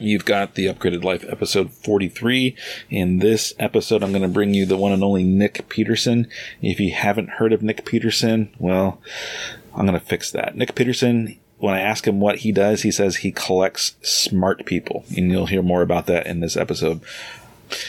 You've got the Upgraded Life episode 43. In this episode, I'm going to bring you the one and only Nic Peterson. If you haven't heard of Nic Peterson, well, I'm going to fix that. Nic Peterson, when I ask him what he does, he says he collects smart people. And you'll hear more about that in this episode.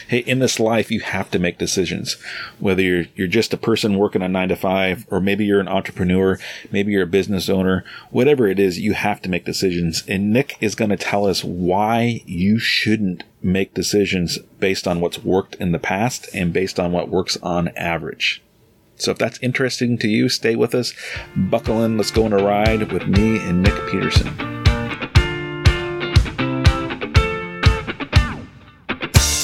Hey, in this life, you have to make decisions. Whether you're, you're just a person working a nine to five, or maybe you're an entrepreneur, maybe you're a business owner, whatever it is, you have to make decisions. And Nic is going to tell us why you shouldn't make decisions based on what's worked in the past and based on what works on average. So if that's interesting to you, stay with us. Buckle in. Let's go on a ride with me and Nic Peterson.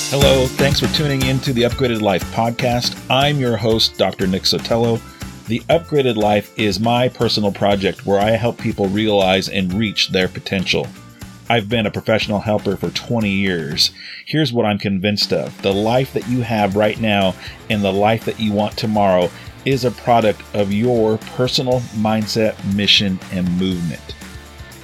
Hello, thanks for tuning in to the Upgraded Life podcast. I'm your host, Dr. Nick Sotelo. The Upgraded Life is my personal project where I help people realize and reach their potential. I've been a professional helper for 20 years. Here's what I'm convinced of the life that you have right now and the life that you want tomorrow is a product of your personal mindset, mission, and movement.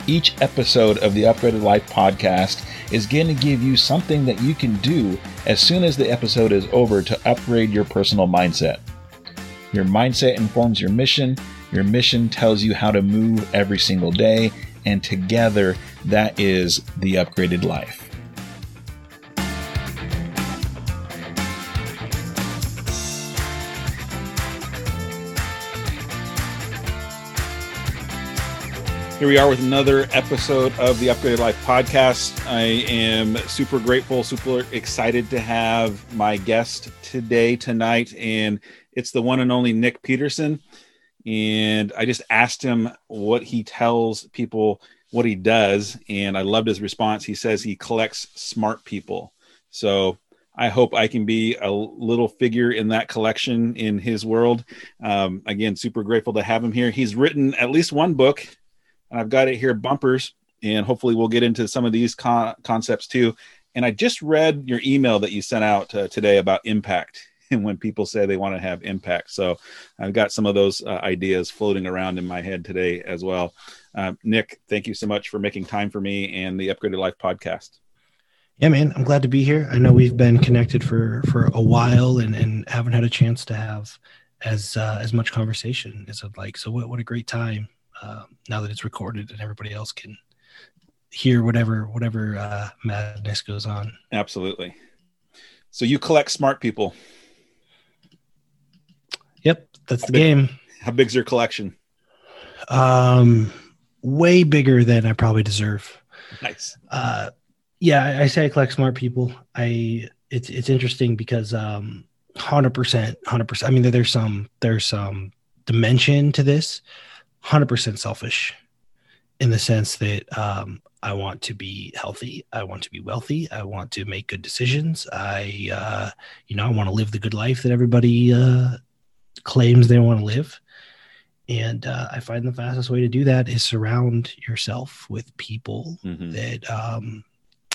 Each episode of the Upgraded Life podcast is going to give you something that you can do as soon as the episode is over to upgrade your personal mindset. Your mindset informs your mission, your mission tells you how to move every single day, and together that is the upgraded life. Here we are with another episode of the Upgraded Life podcast. I am super grateful, super excited to have my guest today, tonight, and it's the one and only Nic Peterson. And I just asked him what he tells people, what he does, and I loved his response. He says he collects smart people. So I hope I can be a little figure in that collection in his world. Um, again, super grateful to have him here. He's written at least one book and I've got it here bumpers, and hopefully we'll get into some of these con- concepts too. And I just read your email that you sent out uh, today about impact and when people say they want to have impact. So I've got some of those uh, ideas floating around in my head today as well. Uh, Nic, thank you so much for making time for me and the Upgraded Life podcast. Yeah, man, I'm glad to be here. I know we've been connected for for a while and and haven't had a chance to have as uh, as much conversation as I'd like. So what what a great time uh, now that it's recorded and everybody else can hear whatever whatever uh, madness goes on. Absolutely. So you collect smart people. Yep, that's how the big, game. How big's your collection? Um, way bigger than I probably deserve. Nice. Uh, yeah, I, I say I collect smart people. I it's it's interesting because um, hundred percent, hundred percent. I mean, there's some there's some dimension to this 100% selfish in the sense that um, I want to be healthy. I want to be wealthy. I want to make good decisions. I, uh, you know, I want to live the good life that everybody uh, claims they want to live. And uh, I find the fastest way to do that is surround yourself with people mm-hmm. that um,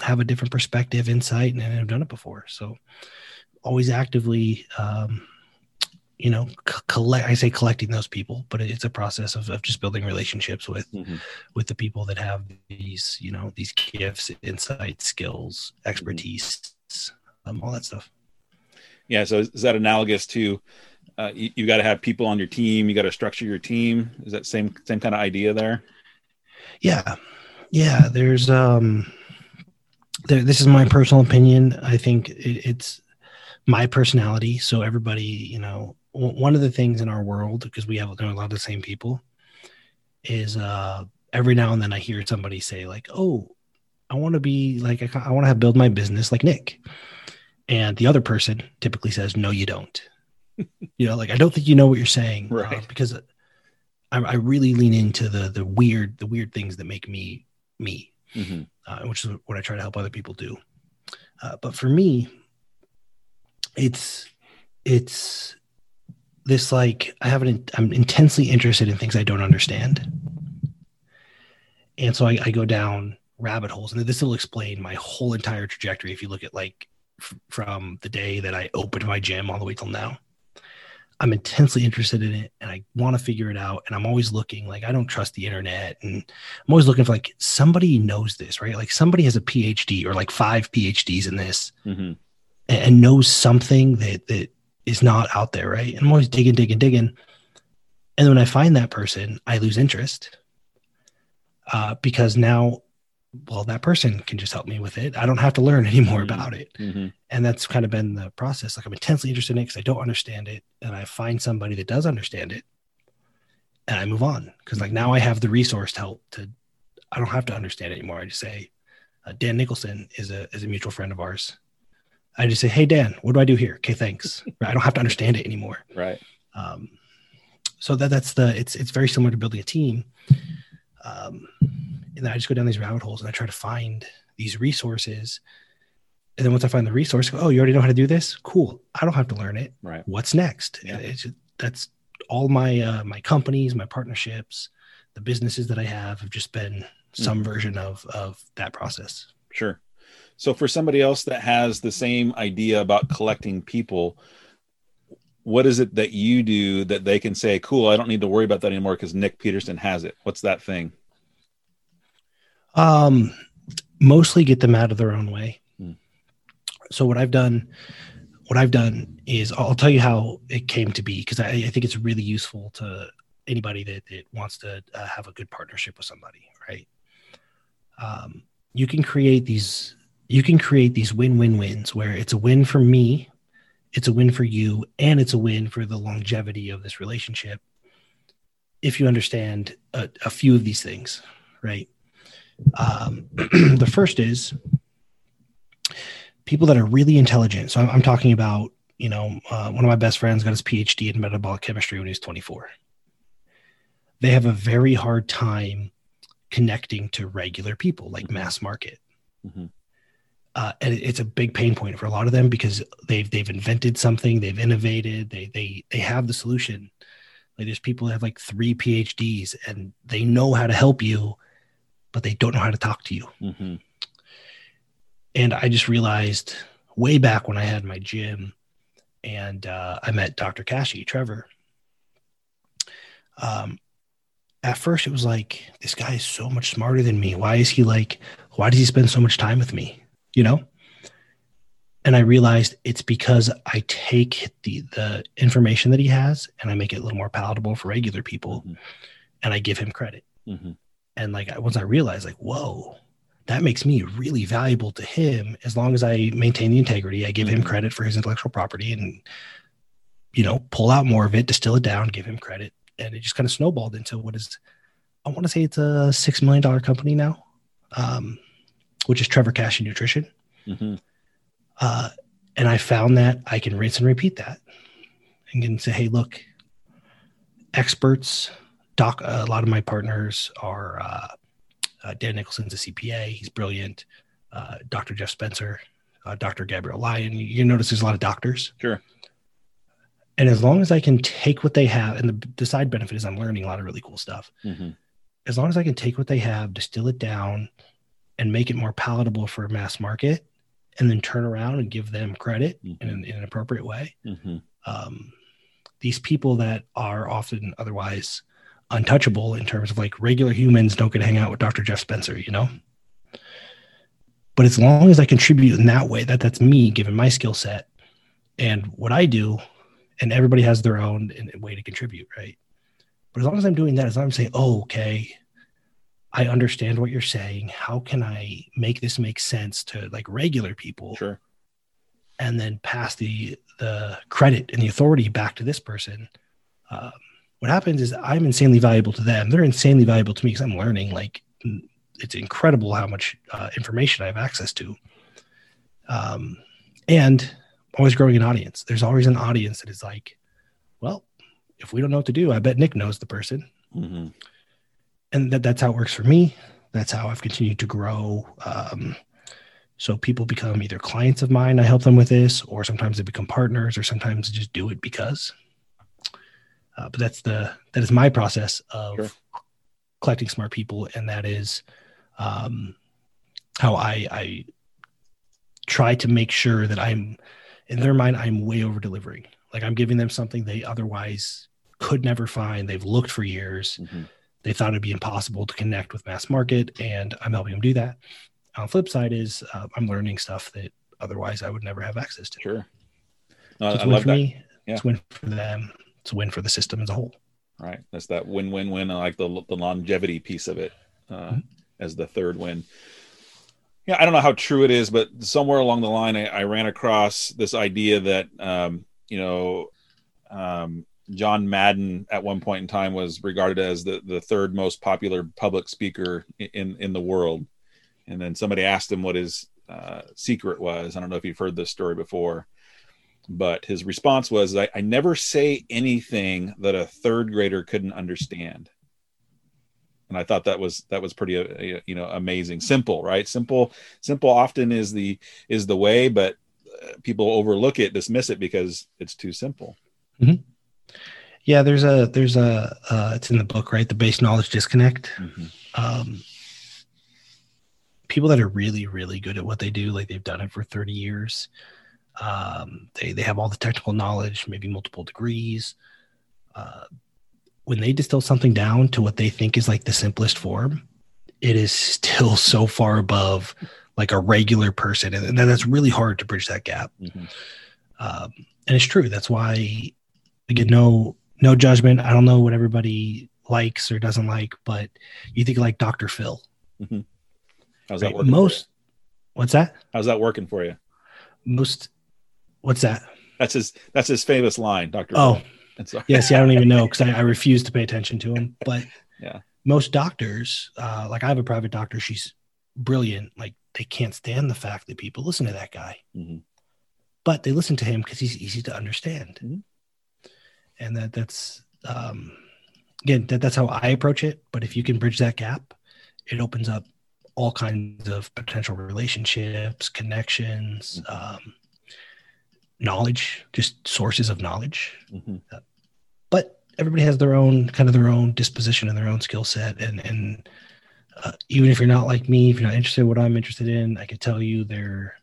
have a different perspective, insight, and have done it before. So always actively um, you know collect i say collecting those people but it's a process of, of just building relationships with mm-hmm. with the people that have these you know these gifts insights skills mm-hmm. expertise mm-hmm. um, all that stuff yeah so is, that analogous to uh, you, you got to have people on your team you got to structure your team is that same same kind of idea there yeah yeah there's um there, this is my personal opinion i think it, it's my personality so everybody you know one of the things in our world because we have a lot of the same people is uh every now and then I hear somebody say like, "Oh, I want to be like I, I want to have build my business like Nic," and the other person typically says, "No, you don't." you know, like I don't think you know what you're saying, uh, right? Uh, because I, I, really lean into the the weird the weird things that make me me, mm-hmm. uh, which is what I try to help other people do. Uh, but for me, it's it's this like I have an I'm intensely interested in things I don't understand, and so I, I go down rabbit holes, and this will explain my whole entire trajectory. If you look at like f- from the day that I opened my gym all the way till now, I'm intensely interested in it and I want to figure it out. And I'm always looking, like, I don't trust the internet. And I'm always looking for, like, somebody knows this, right? Like, somebody has a PhD or like five PhDs in this mm-hmm. and, and knows something that, that is not out there, right? And I'm always digging, digging, digging. And then when I find that person, I lose interest uh, because now well, that person can just help me with it. I don't have to learn anymore mm-hmm. about it. Mm-hmm. And that's kind of been the process. Like I'm intensely interested in it because I don't understand it. And I find somebody that does understand it and I move on. Cause like now I have the resource to help to, I don't have to understand it anymore. I just say, uh, Dan Nicholson is a, is a mutual friend of ours. I just say, Hey, Dan, what do I do here? Okay. Thanks. I don't have to understand it anymore. Right. Um, so that that's the, it's, it's very similar to building a team. Um, and then I just go down these rabbit holes and I try to find these resources. And then once I find the resource, oh, you already know how to do this? Cool. I don't have to learn it. Right. What's next? Yeah. It's that's all my uh, my companies, my partnerships, the businesses that I have have just been some mm-hmm. version of of that process. Sure. So for somebody else that has the same idea about collecting people, what is it that you do that they can say, "Cool, I don't need to worry about that anymore because Nic Peterson has it." What's that thing? Um, mostly get them out of their own way. Hmm. So what I've done, what I've done is I'll tell you how it came to be because I, I, think it's really useful to anybody that, that wants to uh, have a good partnership with somebody, right? Um, you can create these you can create these win-win-wins where it's a win for me it's a win for you and it's a win for the longevity of this relationship if you understand a, a few of these things right um, the first is people that are really intelligent. So I'm, I'm talking about, you know, uh, one of my best friends got his PhD in metabolic chemistry when he was 24. They have a very hard time connecting to regular people, like mass market. Mm-hmm. Uh, and it's a big pain point for a lot of them because they've they've invented something, they've innovated, they they they have the solution. Like there's people that have like three PhDs and they know how to help you, but they don't know how to talk to you. Mm-hmm. And I just realized way back when I had my gym and uh, I met Dr. Kashey, Trevor. Um, at first, it was like, this guy is so much smarter than me. Why is he like, why does he spend so much time with me? You know? And I realized it's because I take the, the information that he has and I make it a little more palatable for regular people mm-hmm. and I give him credit. Mm-hmm and like once i realized like whoa that makes me really valuable to him as long as i maintain the integrity i give mm-hmm. him credit for his intellectual property and you know pull out more of it distill it down give him credit and it just kind of snowballed into what is i want to say it's a six million dollar company now um, which is trevor Kashey nutrition. Mm-hmm. uh, and i found that i can rinse and repeat that and can say hey look experts doc a lot of my partners are uh, uh, dan nicholson's a cpa he's brilliant. Uh, dr jeff spencer uh, dr Gabrielle lyon. You, you, notice there's a lot of doctors. Sure. And as long as i can take what they have and the, the side benefit is i'm learning a lot of really cool stuff. Mm-hmm. as long as i can take what they have distill it down and make it more palatable for a mass market and then turn around and give them credit mm-hmm. in, in, an appropriate way mm-hmm. um, these people that are often otherwise untouchable in terms of like regular humans don't get to hang out with Dr. Jeff Spencer, you know? But as long as I contribute in that way, that that's me given my skill set and what I do, and everybody has their own way to contribute, right? But as long as I'm doing that, as long as I'm saying, oh, okay, I understand what you're saying. How can I make this make sense to like regular people? Sure. And then pass the the credit and the authority back to this person. Um, what happens is I'm insanely valuable to them. They're insanely valuable to me because I'm learning. Like it's incredible how much uh, information I have access to. Um, and always growing an audience. There's always an audience that is like, well, if we don't know what to do, I bet Nic knows the person. Mm-hmm. And that, that's how it works for me. That's how I've continued to grow. Um, so people become either clients of mine, I help them with this, or sometimes they become partners, or sometimes just do it because. Uh, but that's the that is my process of sure. collecting smart people, and that is um, how I, I try to make sure that I'm in their mind I'm way over delivering. Like I'm giving them something they otherwise could never find. They've looked for years. Mm-hmm. They thought it'd be impossible to connect with mass market, and I'm helping them do that. On the flip side is uh, I'm learning stuff that otherwise I would never have access to. Sure. So No, it's I win for that. me. Yeah. It's a win for them. It's a win for the system as a whole. Right. That's that win win win. I like the the longevity piece of it uh, Mhm. as the third win. Yeah, I don't know how true it is, but somewhere along the line, I, I ran across this idea that um, you know um, John Madden at one point in time was regarded as the the third most popular public speaker in in the world, and then somebody asked him what his uh, secret was. I don't know if you've heard this story before, but his response was, I, "I never say anything that a third grader couldn't understand." And I thought that was that was pretty uh, you know amazing, simple, right? Simple, simple often is the is the way, but uh, people overlook it, dismiss it because it's too simple. Yeah, there's a there's a uh, it's in the book, right? The base knowledge disconnect. Um, people that are really really good at what they do, like they've done it for 30 years. Um, they they have all the technical knowledge, maybe multiple degrees. Uh, when they distill something down to what they think is like the simplest form, it is still so far above like a regular person, and, and that's really hard to bridge that gap. Mhm. Um, and it's true. That's why again, no no judgment. I don't know what everybody likes or doesn't like, but you think like Dr. Phil. How's that right? working? Most what's that? How's that working for you? Most what's that? That's his that's his famous line, Doctor. Oh, yes. yeah. I don't even know because I, I refuse to pay attention to him. But Yeah. most doctors, uh, like I have a private doctor, she's brilliant. Like they can't stand the fact that people listen to that guy, Mhm. but they listen to him because he's easy to understand. Mhm. And that that's um, again that, that's how I approach it. But if you can bridge that gap, it opens up all kinds of potential relationships, connections, um, knowledge, just sources of knowledge Mhm. but everybody has their own kind of their own disposition and their own skill set and and uh, even if you're not like me if you're not interested in what i'm interested in i can tell you there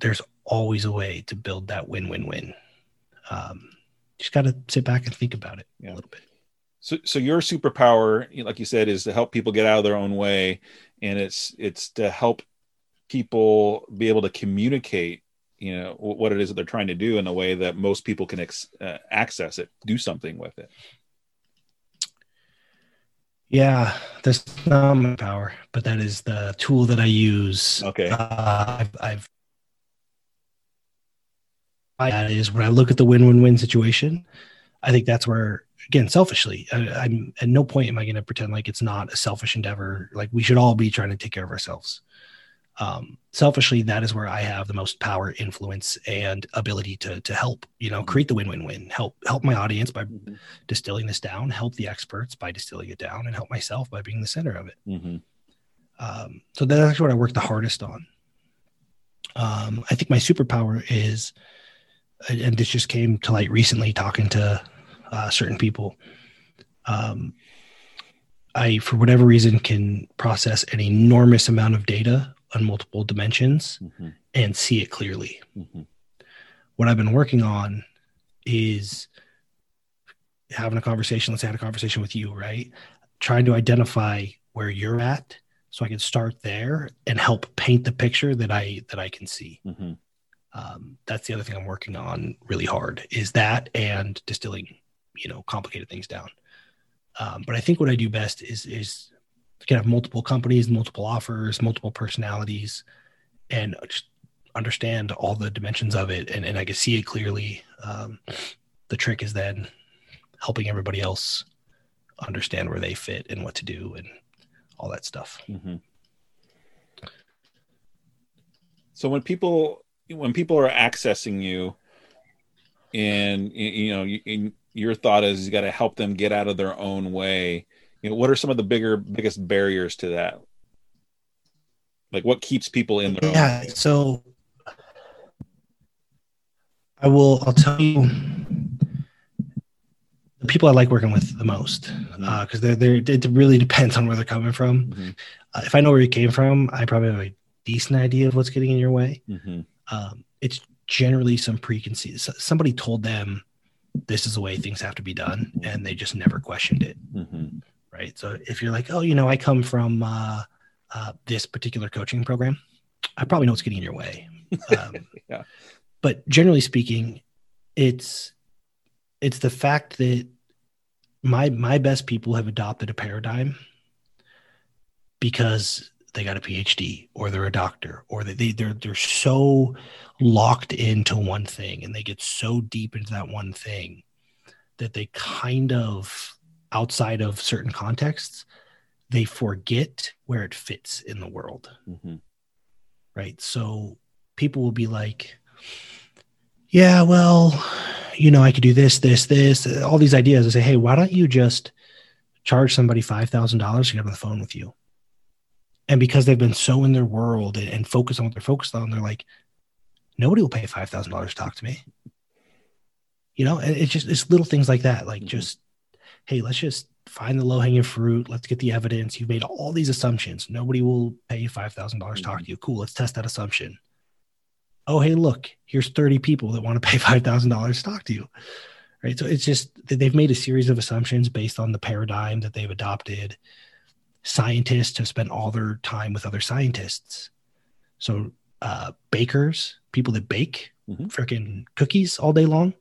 there's always a way to build that win-win-win um, just got to sit back and think about it Yeah. a little bit So, so your superpower, like you said, is to help people get out of their own way, and it's it's to help people be able to communicate, you know, what it is that they're trying to do in a way that most people can ex- uh, access it, do something with it. yeah that's not my power but that is the tool that i use Okay. uh, i've, I've that is when I look at the win-win-win situation. I think that's where, again, selfishly, I, I'm at no point am I going to pretend like it's not a selfish endeavor. Like we should all be trying to take care of ourselves. Um, selfishly, that is where I have the most power, influence, and ability to to help. You know, create the win-win-win. Help help my audience by Mhm. distilling this down. Help the experts by distilling it down, and help myself by being the center of it. Mhm. Um, so that's actually what I work the hardest on. Um, I think my superpower is, and this just came to light recently talking to uh, certain people. Um, I, for whatever reason, can process an enormous amount of data on multiple dimensions Mhm. and see it clearly. Mhm. What I've been working on is having a conversation. Let's say I had a conversation with you, right? Trying to identify where you're at so I can start there and help paint the picture that I that I can see. Mhm. Um, that's the other thing I'm working on really hard is that and distilling, you know, complicated things down. Um, but I think what I do best is is can have multiple companies, multiple offers, multiple personalities, and just understand all the dimensions of it, and, and I can see it clearly. Um, the trick is then helping everybody else understand where they fit and what to do and all that stuff. Mhm. So when people when people are accessing you, and you know, and your thought is you got to help them get out of their own way. You know, what are some of the bigger biggest barriers to that? Like, what keeps people in their own? yeah so i will i'll tell you the people i like working with the most because they're they're it really depends on where they're coming from Mhm. uh, if i know where you came from i probably have a decent idea of what's getting in your way Mhm. Um, it's generally some preconceived. Somebody told them this is the way things have to be done, and they just never questioned it. Mm-hmm. Right. So if you're like, oh, you know, I come from uh, uh, this particular coaching program, I probably know what's getting in your way. Um, yeah. But generally speaking, it's it's the fact that my my best people have adopted a paradigm because they got a PhD or they're a doctor or they, they they're they're so locked into one thing and they get so deep into that one thing that they kind of outside of certain contexts they forget where it fits in the world. Mm-hmm. right? So people will be like yeah well you know i could do this this this all these ideas. I say hey why don't you just charge somebody $5000 to get on the phone with you and because they've been so in their world and, and focused on what they're focused on, they're like, nobody will pay five thousand dollars to talk to me. You know, and it's just it's little things like that. Like mm-hmm. just, hey, let's just find the low hanging fruit. Let's get the evidence. You've made all these assumptions. Nobody will pay you five thousand dollars to talk to mm-hmm. you. Cool. Let's test that assumption. Oh, hey, look, here's 30 people that want to pay five thousand dollars to talk to you. Right. So it's just they've made a series of assumptions based on the paradigm that they've adopted scientists have spent all their time with other scientists. So uh, bakers, people that bake mm-hmm. freaking cookies all day long,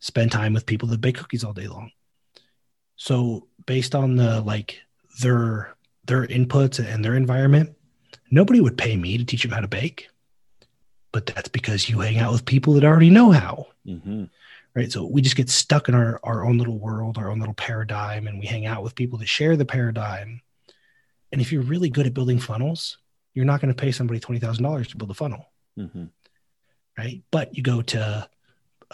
spend time with people that bake cookies all day long. So based on the like their their inputs and their environment, nobody would pay me to teach them how to bake. But that's because you hang out with people that already know how. Mm-hmm. Right. So we just get stuck in our, our own little world, our own little paradigm, and we hang out with people that share the paradigm and if you're really good at building funnels, you're not going to pay somebody $20,000 to build a funnel. Mm-hmm. Right. But you go to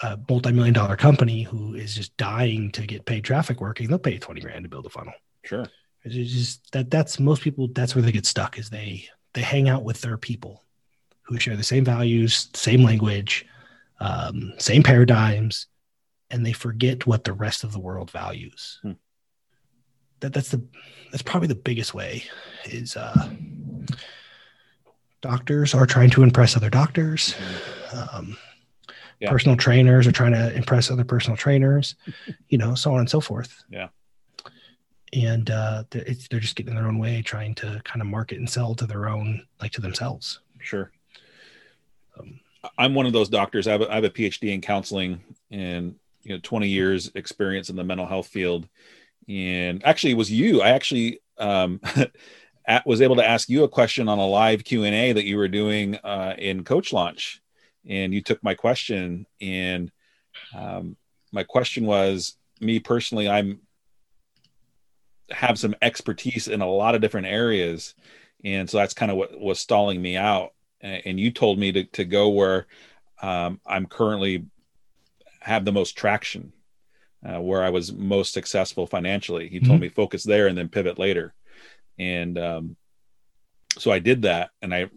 a multi-million dollar company who is just dying to get paid traffic working, they'll pay 20 grand to build a funnel. Sure. It's just that that's most people, that's where they get stuck is they, they hang out with their people who share the same values, same language, um, same paradigms, and they forget what the rest of the world values. Hmm that that's the that's probably the biggest way is uh, doctors are trying to impress other doctors. Um, yeah. Personal trainers are trying to impress other personal trainers, you know, so on and so forth. Yeah. And uh, they're just getting in their own way, trying to kind of market and sell to their own, like to themselves. Sure. Um, I'm one of those doctors. I have, a, I have a PhD in counseling and you know 20 years experience in the mental health field and actually it was you. I actually um, at, was able to ask you a question on a live q&a that you were doing uh, in coach launch. And you took my question. And um, my question was me personally i'm have some expertise in a lot of different areas. And so that's kind of what was stalling me out. And you told me to, to go where um, i'm currently have the most traction uh, where I was most successful financially. He told mm-hmm. me focus there and then pivot later. And um, so I did that and I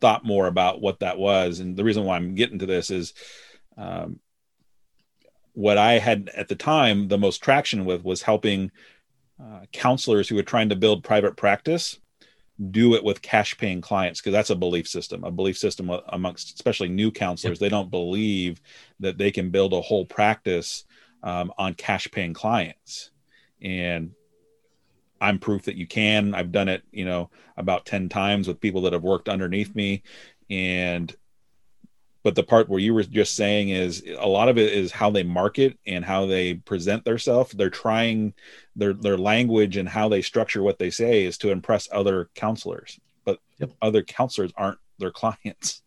thought more about what that was. And the reason why I'm getting to this is um, what I had at the time the most traction with was helping uh, counselors who were trying to build private practice do it with cash paying clients because that's a belief system a belief system amongst especially new counselors yep. they don't believe that they can build a whole practice um, on cash paying clients. And I'm proof that you can. I've done it, you know, about 10 times with people that have worked underneath me. And, but the part where you were just saying is a lot of it is how they market and how they present themselves. They're trying their, their language and how they structure what they say is to impress other counselors, but yep. other counselors aren't their clients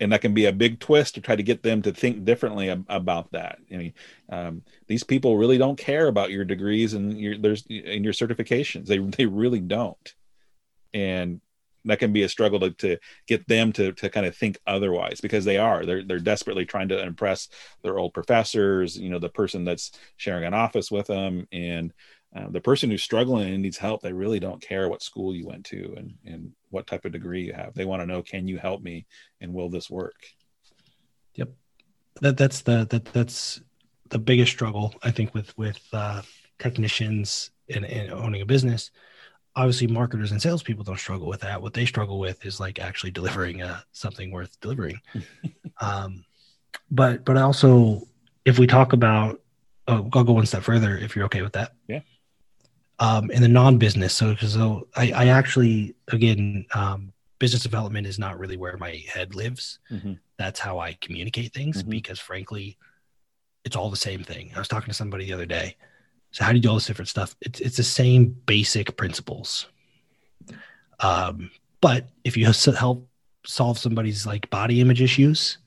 and that can be a big twist to try to get them to think differently ab- about that. I mean, um, these people really don't care about your degrees and your there's and your certifications. They they really don't, and that can be a struggle to, to get them to to kind of think otherwise because they are they're they're desperately trying to impress their old professors. You know, the person that's sharing an office with them and. Uh, the person who's struggling and needs help, they really don't care what school you went to and, and what type of degree you have. They want to know, can you help me and will this work? Yep. That that's the that that's the biggest struggle I think with with uh, technicians and, in owning a business. obviously marketers and salespeople don't struggle with that. What they struggle with is like actually delivering uh, something worth delivering. um, but but also, if we talk about, oh, I'll go one step further if you're okay with that. Yeah. Um, in the non-business, so so I, I actually again, um, business development is not really where my head lives. Mm-hmm. That's how I communicate things Mhm. because frankly, it's all the same thing. I was talking to somebody the other day. So how do you do all this different stuff? It's it's the same basic principles. Um, but if you help solve somebody's like body image issues,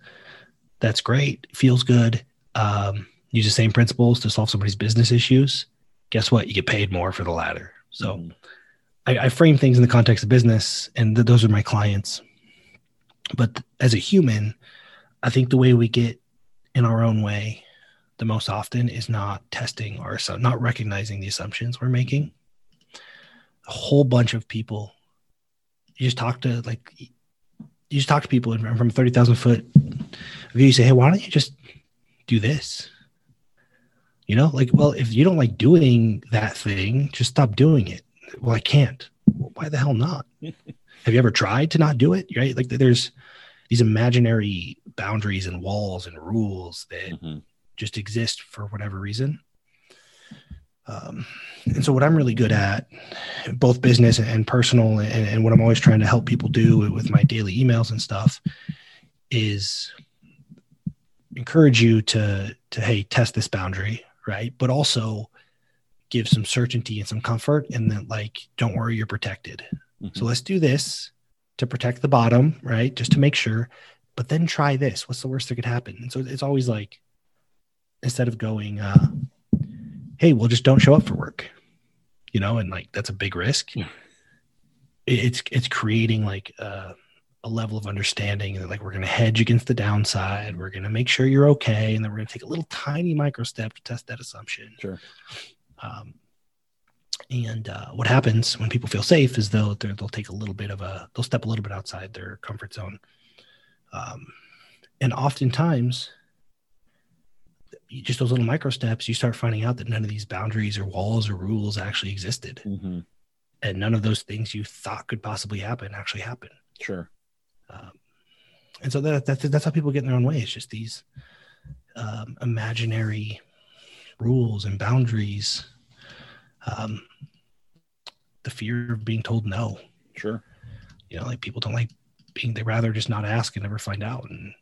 that's great. Feels good. Um, use the same principles to solve somebody's business issues. Guess what? You get paid more for the latter. So Mhm. I, I frame things in the context of business, and th- those are my clients. But as a human, I think the way we get in our own way the most often is not testing our not recognizing the assumptions we're making. A whole bunch of people, you just talk to like, you just talk to people and from thirty thousand foot view. You say, "Hey, why don't you just do this?" You know, like, well, if you don't like doing that thing, just stop doing it. Well, I can't. Well, why the hell not? Have you ever tried to not do it? Right? Like, there's these imaginary boundaries and walls and rules that Mhm. just exist for whatever reason. Um, and so, what I'm really good at, both business and personal, and, and what I'm always trying to help people do with my daily emails and stuff, is encourage you to to hey test this boundary, right? But also give some certainty and some comfort, and then like don't worry, you're protected. Mhm. So let's do this to protect the bottom, right? Just to make sure. But then try this. What's the worst that could happen? And so it's always like instead of going, uh, hey, well, just don't show up for work, you know, and like that's a big risk. Yeah. It's it's creating like uh, a level of understanding that like we're going to hedge against the downside. We're going to make sure you're okay, and then we're going to take a little tiny micro step to test that assumption. Sure. Um, and uh, what happens when people feel safe is they'll they'll take a little bit of a they'll step a little bit outside their comfort zone, um, and oftentimes, just those little micro steps, you start finding out that none of these boundaries or walls or rules actually existed, Mhm. and none of those things you thought could possibly happen actually happen. Sure. Um, and so that, that's that's how people get in their own way. It's just these um, imaginary rules and boundaries. Um, the fear of being told no. Sure. You know, like people don't like being. They rather just not ask and never find out. And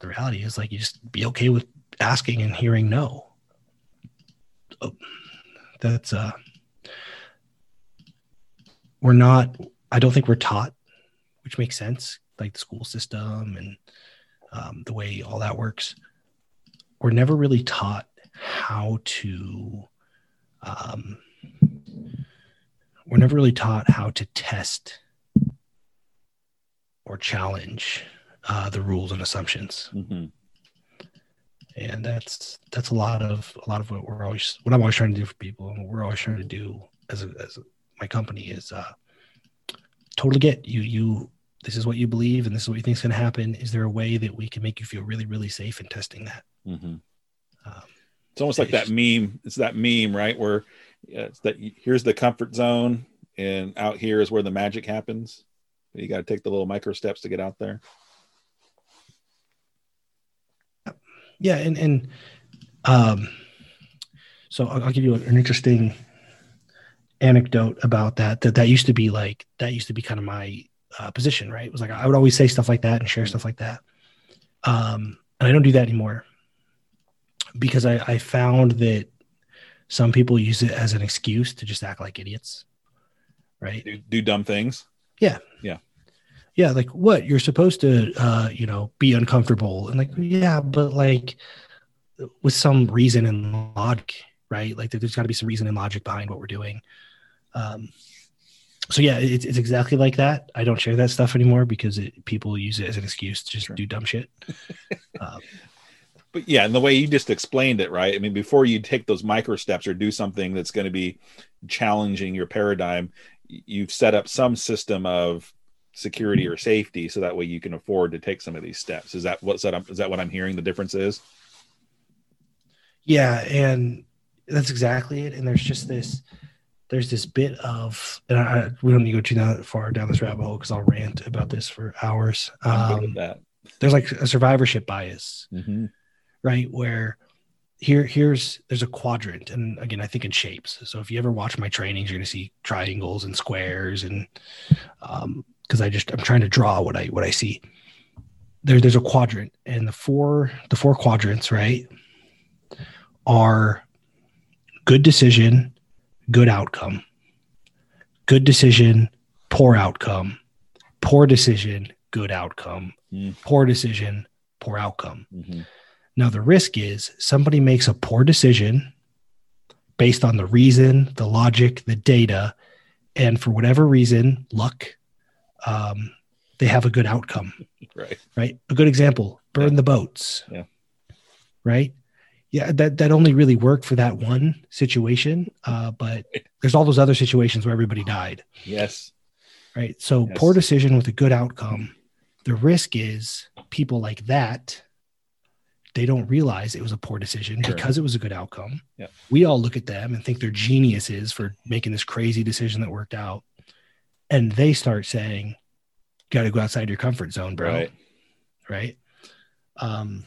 the reality is, like, you just be okay with asking and hearing no. So that's uh, we're not. I don't think we're taught which makes sense, like the school system and um, the way all that works. We're never really taught how to. Um, we're never really taught how to test or challenge uh, the rules and assumptions, Mhm. and that's that's a lot of a lot of what we're always what I'm always trying to do for people, and what we're always trying to do as a, as a, my company is uh, totally get you you this is what you believe and this is what you think is going to happen is there a way that we can make you feel really really safe in testing that Mhm. um, It's almost like that meme. It's that meme, right? Where yeah, it's that here's the comfort zone, and out here is where the magic happens. You got to take the little micro steps to get out there. yeah and and um so i'll, I'll give you an interesting anecdote about that that that used to be like that used to be kind of my uh, position right? It was like i would always say stuff like that and share stuff like that. Um and i don't do that anymore because i i found that some people use it as an excuse to just act like idiots right? Do, do dumb things. yeah. Yeah. Yeah. like what? You're supposed to uh you know be uncomfortable and like yeah but like with some reason and logic right? Like there's got to be some reason and logic behind what we're doing. Um so yeah it's, it's exactly like that i don't share that stuff anymore because it, people use it as an excuse to just Sure. do dumb shit um, But yeah, and the way you just explained it, right? I mean, before you take those micro steps or do something that's going to be challenging your paradigm, you've set up some system of security or safety, so that way you can afford to take some of these steps. Is that what's that? Is that what I'm hearing? The difference is. yeah and that's exactly it and there's just this there's this bit of, and I, we don't need to go too down, far down this rabbit hole because I'll rant about this for hours. Um, there's like a survivorship bias, hmm right? Where here, here's there's a quadrant, and again, I think in shapes. So if you ever watch my trainings, you're gonna see triangles and squares, and um, because I just I'm trying to draw what I what I see. There, there's a quadrant, and the four the four quadrants, right, are good decision, good outcome, good decision, poor outcome, poor decision, good outcome, Mm. poor decision, poor outcome. hmm Now, the risk is somebody makes a poor decision based on the reason, the logic, the data, and for whatever reason, luck, um, they have a good outcome, Right. right? A good example burn the boats. Yeah. Right. Yeah, that, that only really worked for that one situation. Uh, but there's all those other situations where everybody died Yes. right? So Yes. poor decision with a good outcome. The risk is people like that, they don't realize it was a poor decision Sure. because it was a good outcome. Yeah. We all look at them and think they're geniuses for making this crazy decision that worked out. And they start saying, got to go outside your comfort zone, bro. Right. Right. Um,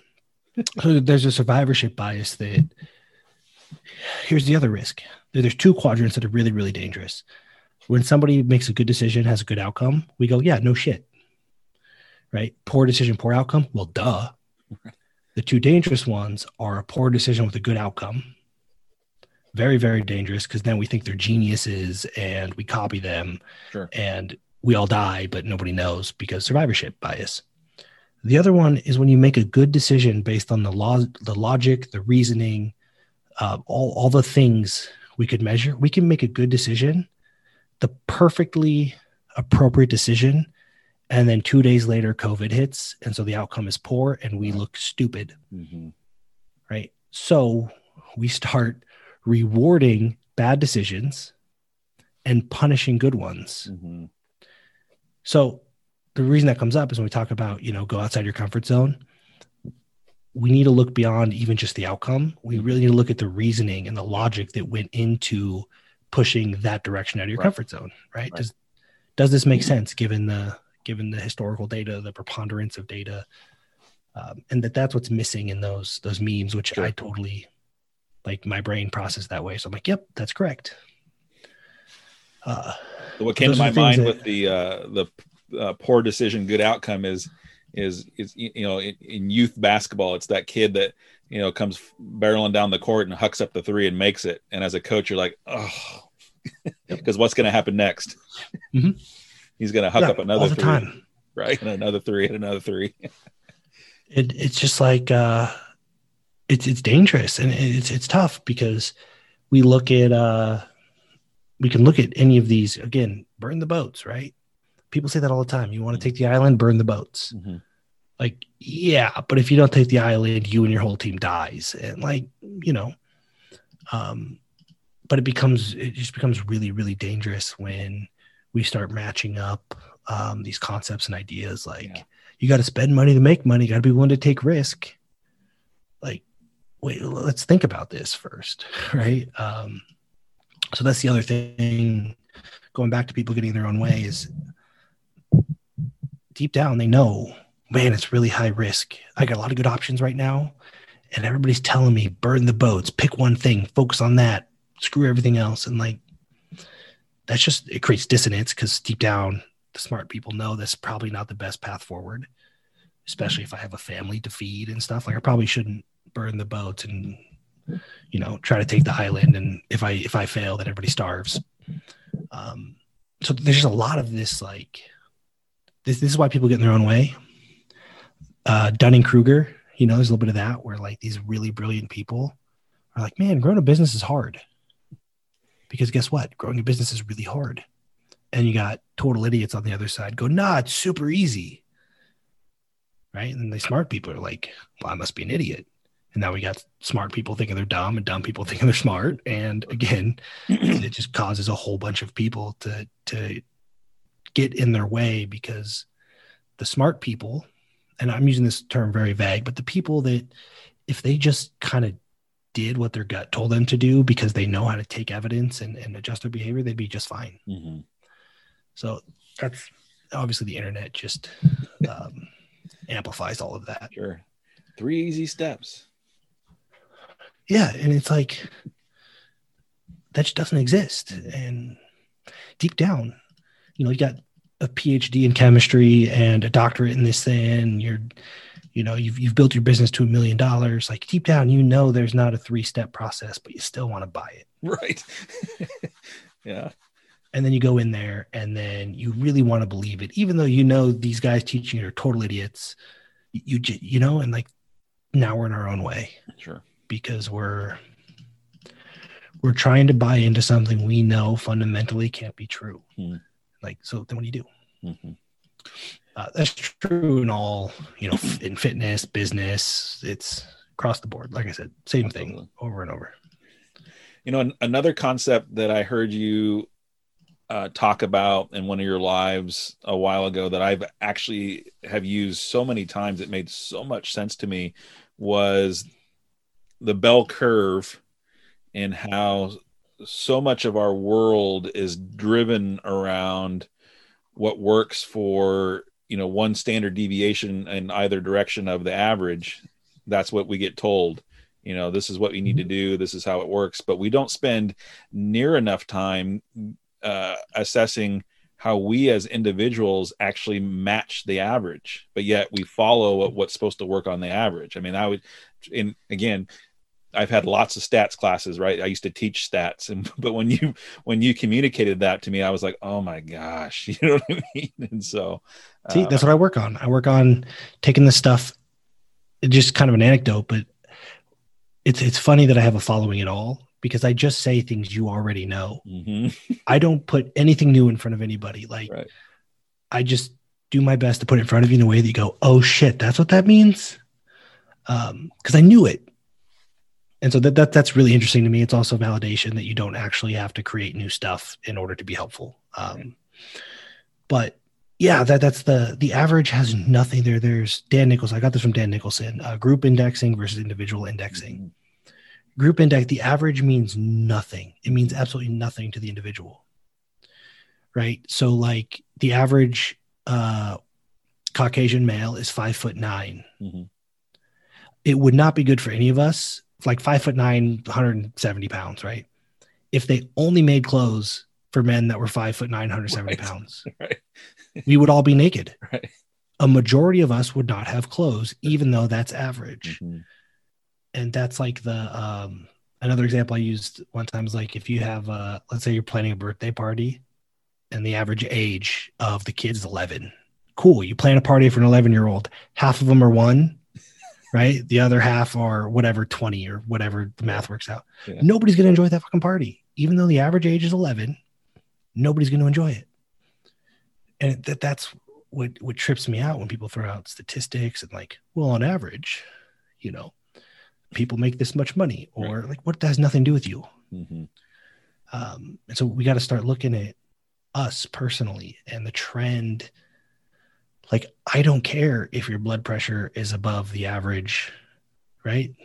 so there's a survivorship bias that here's the other risk. There's two quadrants that are really, really dangerous. When somebody makes a good decision, has a good outcome, we go, yeah, no shit. Right? Poor decision, poor outcome. Well, duh. The two dangerous ones are a poor decision with a good outcome. Very, very dangerous because then we think they're geniuses and we copy them Sure. and we all die, but nobody knows because survivorship bias. The other one is when you make a good decision based on the law, the logic, the reasoning, uh, all all the things we could measure. We can make a good decision, the perfectly appropriate decision, and then two days later, COVID hits, and so the outcome is poor, and we look stupid hmm right? So we start rewarding bad decisions and punishing good ones. hmm So the reason that comes up is when we talk about, you know, go outside your comfort zone. We need to look beyond even just the outcome. We really need to look at the reasoning and the logic that went into pushing that direction out of your Right. comfort zone, right? Right. Does does this make sense given the given the historical data, the preponderance of data, um, and that that's what's missing in those those memes, which Sure. I totally like my brain processed that way. So I'm like, yep, that's correct. Uh, what came to my mind that- with the uh, the uh, poor decision, good outcome is is is you know in, in youth basketball, it's that kid that you know comes barreling down the court and hucks up the three and makes it. And as a coach, you're like, oh, because what's going to happen next? Mhm. He's going to huck yeah, up another all the three, time. right? And another three, and another three. it, it's just like uh it's it's dangerous and it's it's tough because we look at uh we can look at any of these again burn the boats right people say that all the time. You want to take the island burn the boats. Mhm. like yeah but if you don't take the island you and your whole team dies. And like you know um but it becomes it just becomes really really dangerous when we start matching up um these concepts and ideas. Like Yeah. you got to spend money to make money. You got to be willing to take risk. Like wait let's think about this first right? Um so that's the other thing. Going back to people getting in their own way is deep down they know man it's really high risk. I got a lot of good options right now and everybody's telling me burn the boats pick one thing focus on that screw everything else. And like that's just it creates dissonance because deep down the smart people know that's probably not the best path forward especially if i have a family to feed and stuff. Like i probably shouldn't burn the boats and you know try to take the island and if i if i fail then everybody starves. Um so there's just a lot of this like this, this is why people get in their own way. Uh dunning kruger you know there's a little bit of that where like these really brilliant people are like man growing a business is hard. Because guess what? Growing a business is really hard. And you got total idiots on the other side go nah it's super easy. Right? And the smart people are like well i must be an idiot. And now we got smart people thinking they're dumb and dumb people thinking they're smart. And again it just causes a whole bunch of people to to get in their way because the smart people and i'm using this term very vague but the people that if they just kind of did what their gut told them to do because they know how to take evidence and, and adjust their behavior, they'd be just fine. Mm-hmm. So that's obviously the internet just um, amplifies all of that. Sure. Three easy steps. Yeah. And it's like, that just doesn't exist. And deep down, you know, you got a PhD in chemistry and a doctorate in this thing, you're, you know, you've, you've built your business to a million dollars. Like deep down, you know, there's not a three step process, but you still want to buy it. Right. yeah. And then you go in there and then you really want to believe it, even though you know these guys teaching it are total idiots. You, you, you know, and like now we're in our own way. Sure. Because we're, we're trying to buy into something we know fundamentally can't be true. Hmm. Like, so then what do you do? Mm-hmm. Uh, that's true in all, you know, in fitness, business. It's across the board. Like I said, same Absolutely. thing over and over. You know, an- another concept that I heard you uh, talk about in one of your lives a while ago that I've actually have used so many times it made so much sense to me was the bell curve and how so much of our world is driven around what works for you know one standard deviation in either direction of the average. That's what we get told you know this is what we need to do this is how it works. But we don't spend near enough time uh, assessing how we as individuals actually match the average but yet we follow what, what's supposed to work on the average. I mean i would in again I've had lots of stats classes, right? I used to teach stats, and but when you when you communicated that to me, I was like, oh my gosh, you know what I mean? And so, See, uh, that's what I work on. I work on taking this stuff. It's just kind of an anecdote, but it's it's funny that I have a following at all because I just say things you already know. mhm, I don't put anything new in front of anybody. Like right, I just do my best to put it in front of you in a way that you go, "Oh shit, that's what that means," because I knew it. And so that, that that's really interesting to me. It's also validation that you don't actually have to create new stuff in order to be helpful. Um, But yeah, that that's the the average has nothing there. There's Dan Nichols. I got this from Dan Nicholson. Uh, group indexing versus individual indexing. Mhm, Group index, the average means nothing. It means absolutely nothing to the individual. Right. So like the average uh Caucasian male is five foot nine. mhm, It would not be good for any of us, like five foot nine, 170 pounds, right? If they only made clothes for men that were five foot nine, 170 Right. pounds, right, we would all be naked. right, A majority of us would not have clothes, even though that's average. mhm, and that's like the um another example i used one time is like if you have uh let's say you're planning a birthday party and the average age of the kids is 11 cool you plan a party for an 11 year old half of them are one right? The other half are whatever 20 or whatever the math works out. Yeah. nobody's going to enjoy that fucking party. Even though the average age is 11 nobody's going to enjoy it. And that that's what what trips me out when people throw out statistics and like well on average you know people make this much money or like what that has nothing to do with you. Mhm, um, and so we got to start looking at us personally and the trend like i don't care if your blood pressure is above the average right?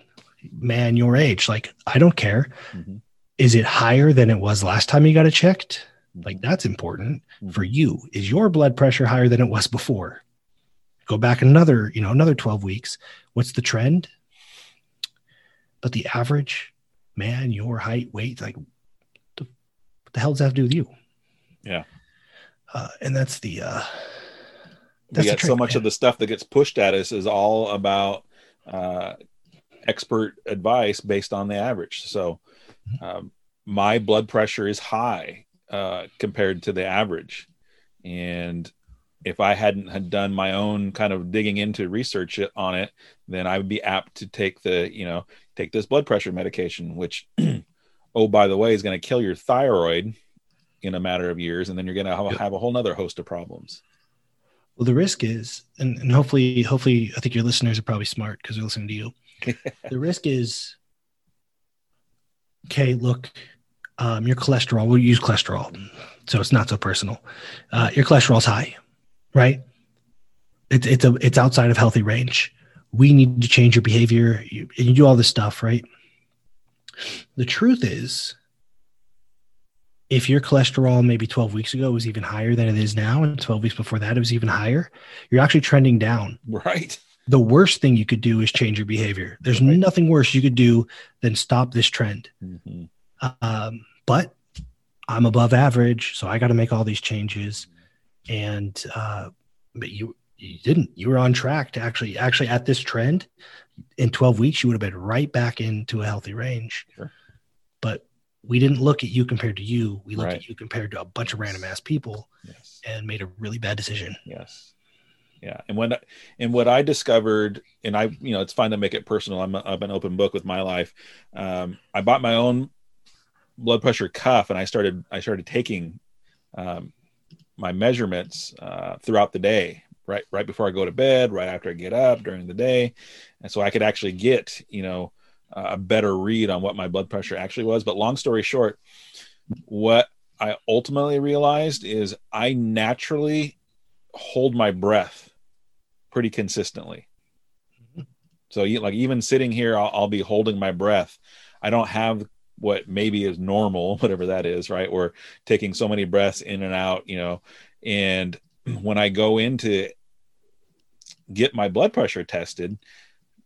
Man your age like i don't care. Mhm, is it higher than it was last time you got it checked? Like mhm, that's important mhm. for you. Is your blood pressure higher than it was before? Go back another you know another 12 weeks. What's the trend? But the average man your height weight like the, what the hell does that have to do with you? Yeah. uh, and that's the uh that's the got so much man. of the stuff that gets pushed at us is all about uh, expert advice based on the average. So, Mm-hmm. um, my blood pressure is high uh, compared to the average, and if I hadn't had done my own kind of digging into research on it, then I would be apt to take the you know take this blood pressure medication, which oh by the way is going to kill your thyroid in a matter of years, and then you're going to have, Yep. have a whole nother host of problems. Well the risk is and, and hopefully hopefully i think your listeners are probably smart because they're listening to you. The risk is okay look um, your cholesterol we'll use cholesterol so it's not so personal. Uh, your cholesterol's high right? It's it's a it's outside of healthy range. We need to change your behavior you, you do all this stuff right? The truth is, if your cholesterol maybe 12 weeks ago was even higher than it is now, and 12 weeks before that it was even higher, you're actually trending down. Right. The worst thing you could do is change your behavior. There's Right. nothing worse you could do than stop this trend. hmm Um, but I'm above average, so I got to make all these changes. And uh, but you you didn't. You were on track to actually actually at this trend in 12 weeks, you would have been right back into a healthy range. Sure. But we didn't look at you compared to you. We looked Right. at you compared to a bunch of random ass people Yes. and made a really bad decision. Yes. Yeah. And when and what I discovered, and I, you know, it's fine to make it personal. I'm, a, I'm an open book with my life. Um, I bought my own blood pressure cuff, and I started I started taking um, my measurements uh, throughout the day, right right before I go to bed, right after I get up during the day, and so I could actually get you know a better read on what my blood pressure actually was. But long story short, what I ultimately realized is I naturally hold my breath pretty consistently. So, like even sitting here, I'll, I'll be holding my breath. I don't have what maybe is normal, whatever that is, right? Or taking so many breaths in and out, you know. And when I go in to get my blood pressure tested,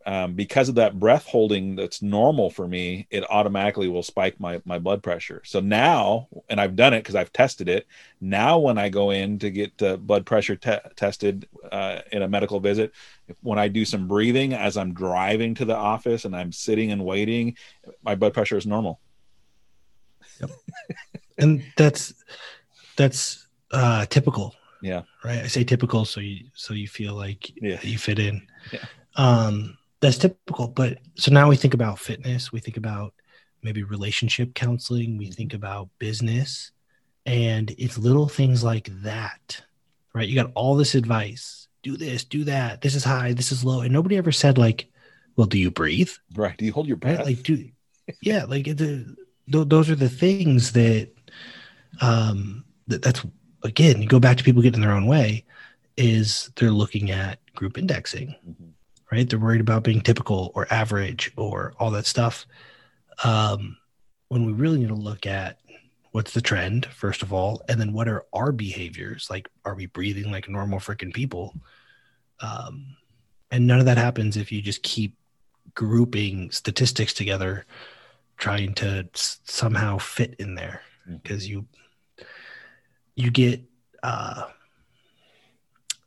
um, because of that breath holding that's normal for me, it automatically will spike my my blood pressure. So now, and I've done it because I've tested it. Now, when I go in to get uh, blood pressure te- tested uh, in a medical visit, when I do some breathing as I'm driving to the office and I'm sitting and waiting, my blood pressure is normal. Yep. And that's that's uh typical. Yeah. Right. I say typical so you so you feel like Yeah. you fit in. Yeah. Um that's typical. But so now we think about fitness, we think about maybe relationship counseling, we think about business, and it's little things like that. Right. You got all this advice. Do this, do that. This is high, this is low. And nobody ever said, like, well, do you breathe? Right? Do you hold your right breath? like do yeah like the, th- those are the things that um that, that's again you go back to people getting in their own way is they're looking at group indexing Mhm. Right? They're worried about being typical or average or all that stuff. Um when we really need to look at what's the trend first of all and then what are our behaviors? Like are we breathing like normal freaking people? Um and none of that happens if you just keep grouping statistics together trying to s- somehow fit in there. Because you you get uh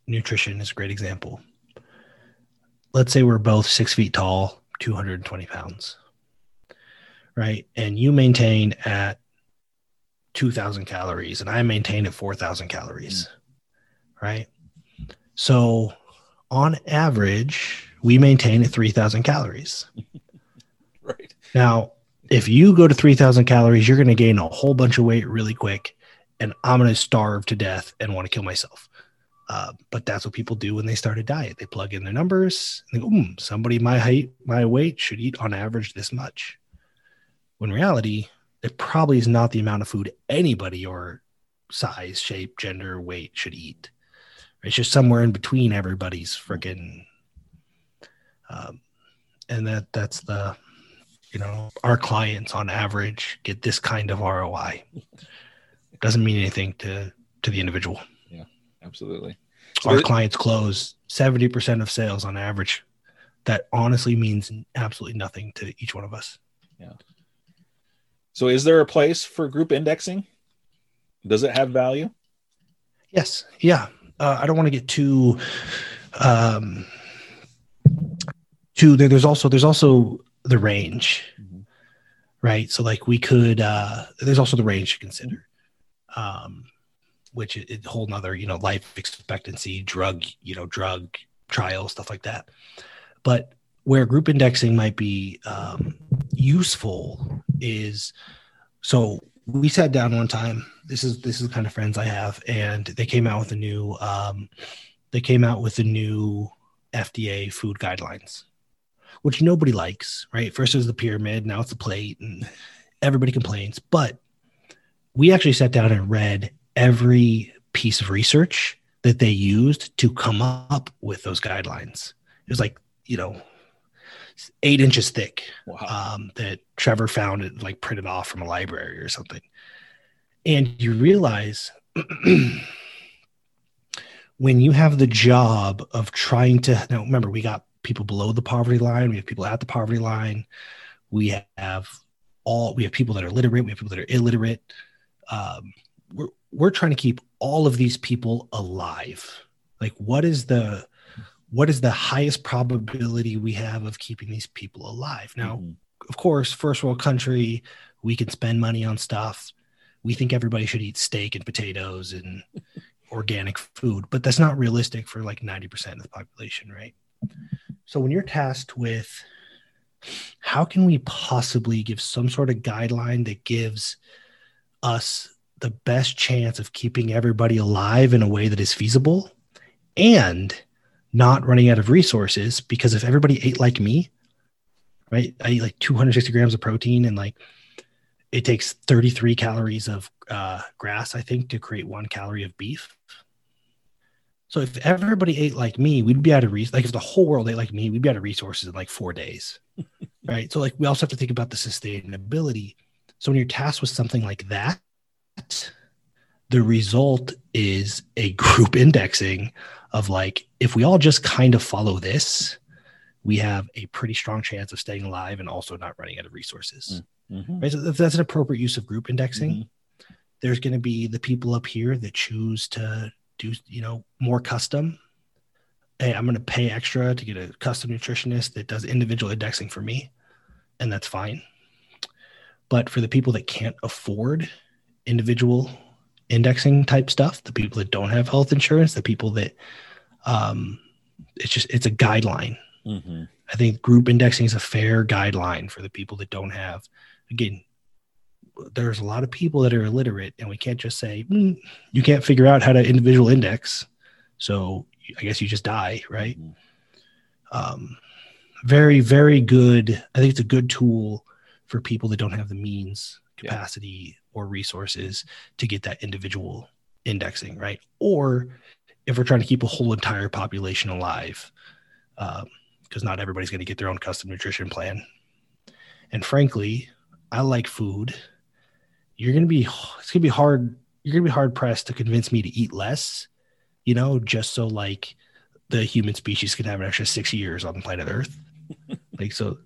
nutrition is a great example let's say we're both six feet tall 220 pounds right and you maintain at 2000 calories and i maintain at 4000 calories mm. right so on average we maintain at 3000 calories Right. now, if you go to 3000 calories, you're going to gain a whole bunch of weight really quick, and I'm going to starve to death and want to kill myself. Uh, but that's what people do when they start a diet. They plug in their numbers and they go, "Hmm, somebody my height, my weight should eat on average this much. When reality, it probably is not the amount of food anybody your size, shape, gender, weight should eat. It's just somewhere in between everybody's freaking. Um, and that that's the you know our clients on average get this kind of roi It doesn't mean anything to to the individual Absolutely. So our it- clients close 70% of sales on average that honestly means absolutely nothing to each one of us Yeah. So, is there a place for group indexing? Does it have value? yes yeah uh, i don't want to get too um too there's also there's also the range Mhm. right so like we could uh there's also the range to consider um which is a whole nother you know life expectancy drug you know drug trial stuff like that. But where group indexing might be um, useful is so we sat down one time this is this is the kind of friends i have and they came out with a new um, they came out with the new fda food guidelines which nobody likes right? First it was the pyramid now it's a plate and everybody complains. But we actually sat down and read every piece of research that they used to come up with those guidelines it was like you know eight inches thick Wow. um, that Trevor found it like printed off from a library or something. And you realize when you have the job of trying to now remember we got people below the poverty line, we have people at the poverty line, we have all we have people that are literate, we have people that are illiterate. Um, we're we're trying to keep all of these people alive. Like what is the what is the highest probability we have of keeping these people alive? Now, Mhm. of course, first world country, we can spend money on stuff. We think everybody should eat steak and potatoes and organic food, but that's not realistic for like 90% of the population, right? So when you're tasked with how can we possibly give some sort of guideline that gives us the best chance of keeping everybody alive in a way that is feasible and not running out of resources because if everybody ate like me right i eat like 260 grams of protein and like it takes 33 calories of uh, grass i think to create one calorie of beef. So if everybody ate like me we'd be out of resources like if the whole world ate like me we'd be out of resources in like four days right? So like we also have to think about the sustainability. So when you're tasked with something like that the result is a group indexing of like if we all just kind of follow this we have a pretty strong chance of staying alive and also not running out of resources Mhm. right so if that's an appropriate use of group indexing Mhm. there's going to be the people up here that choose to do you know more custom hey i'm going to pay extra to get a custom nutritionist that does individual indexing for me and that's fine but for the people that can't afford individual indexing type stuff the people that don't have health insurance the people that um it's just it's a guideline Mhm. i think group indexing is a fair guideline for the people that don't have again there's a lot of people that are illiterate and we can't just say "Mm, you can't figure out how to individual index so i guess you just die right Mhm. um, very very good i think it's a good tool for people that don't have the means capacity or resources to get that individual indexing right? Or if we're trying to keep a whole entire population alive um, because not everybody's going to get their own custom nutrition plan. And frankly i like food. You're going to be it's going to be hard you're going to be hard pressed to convince me to eat less you know just so like the human species can have an extra six years on planet earth. Like so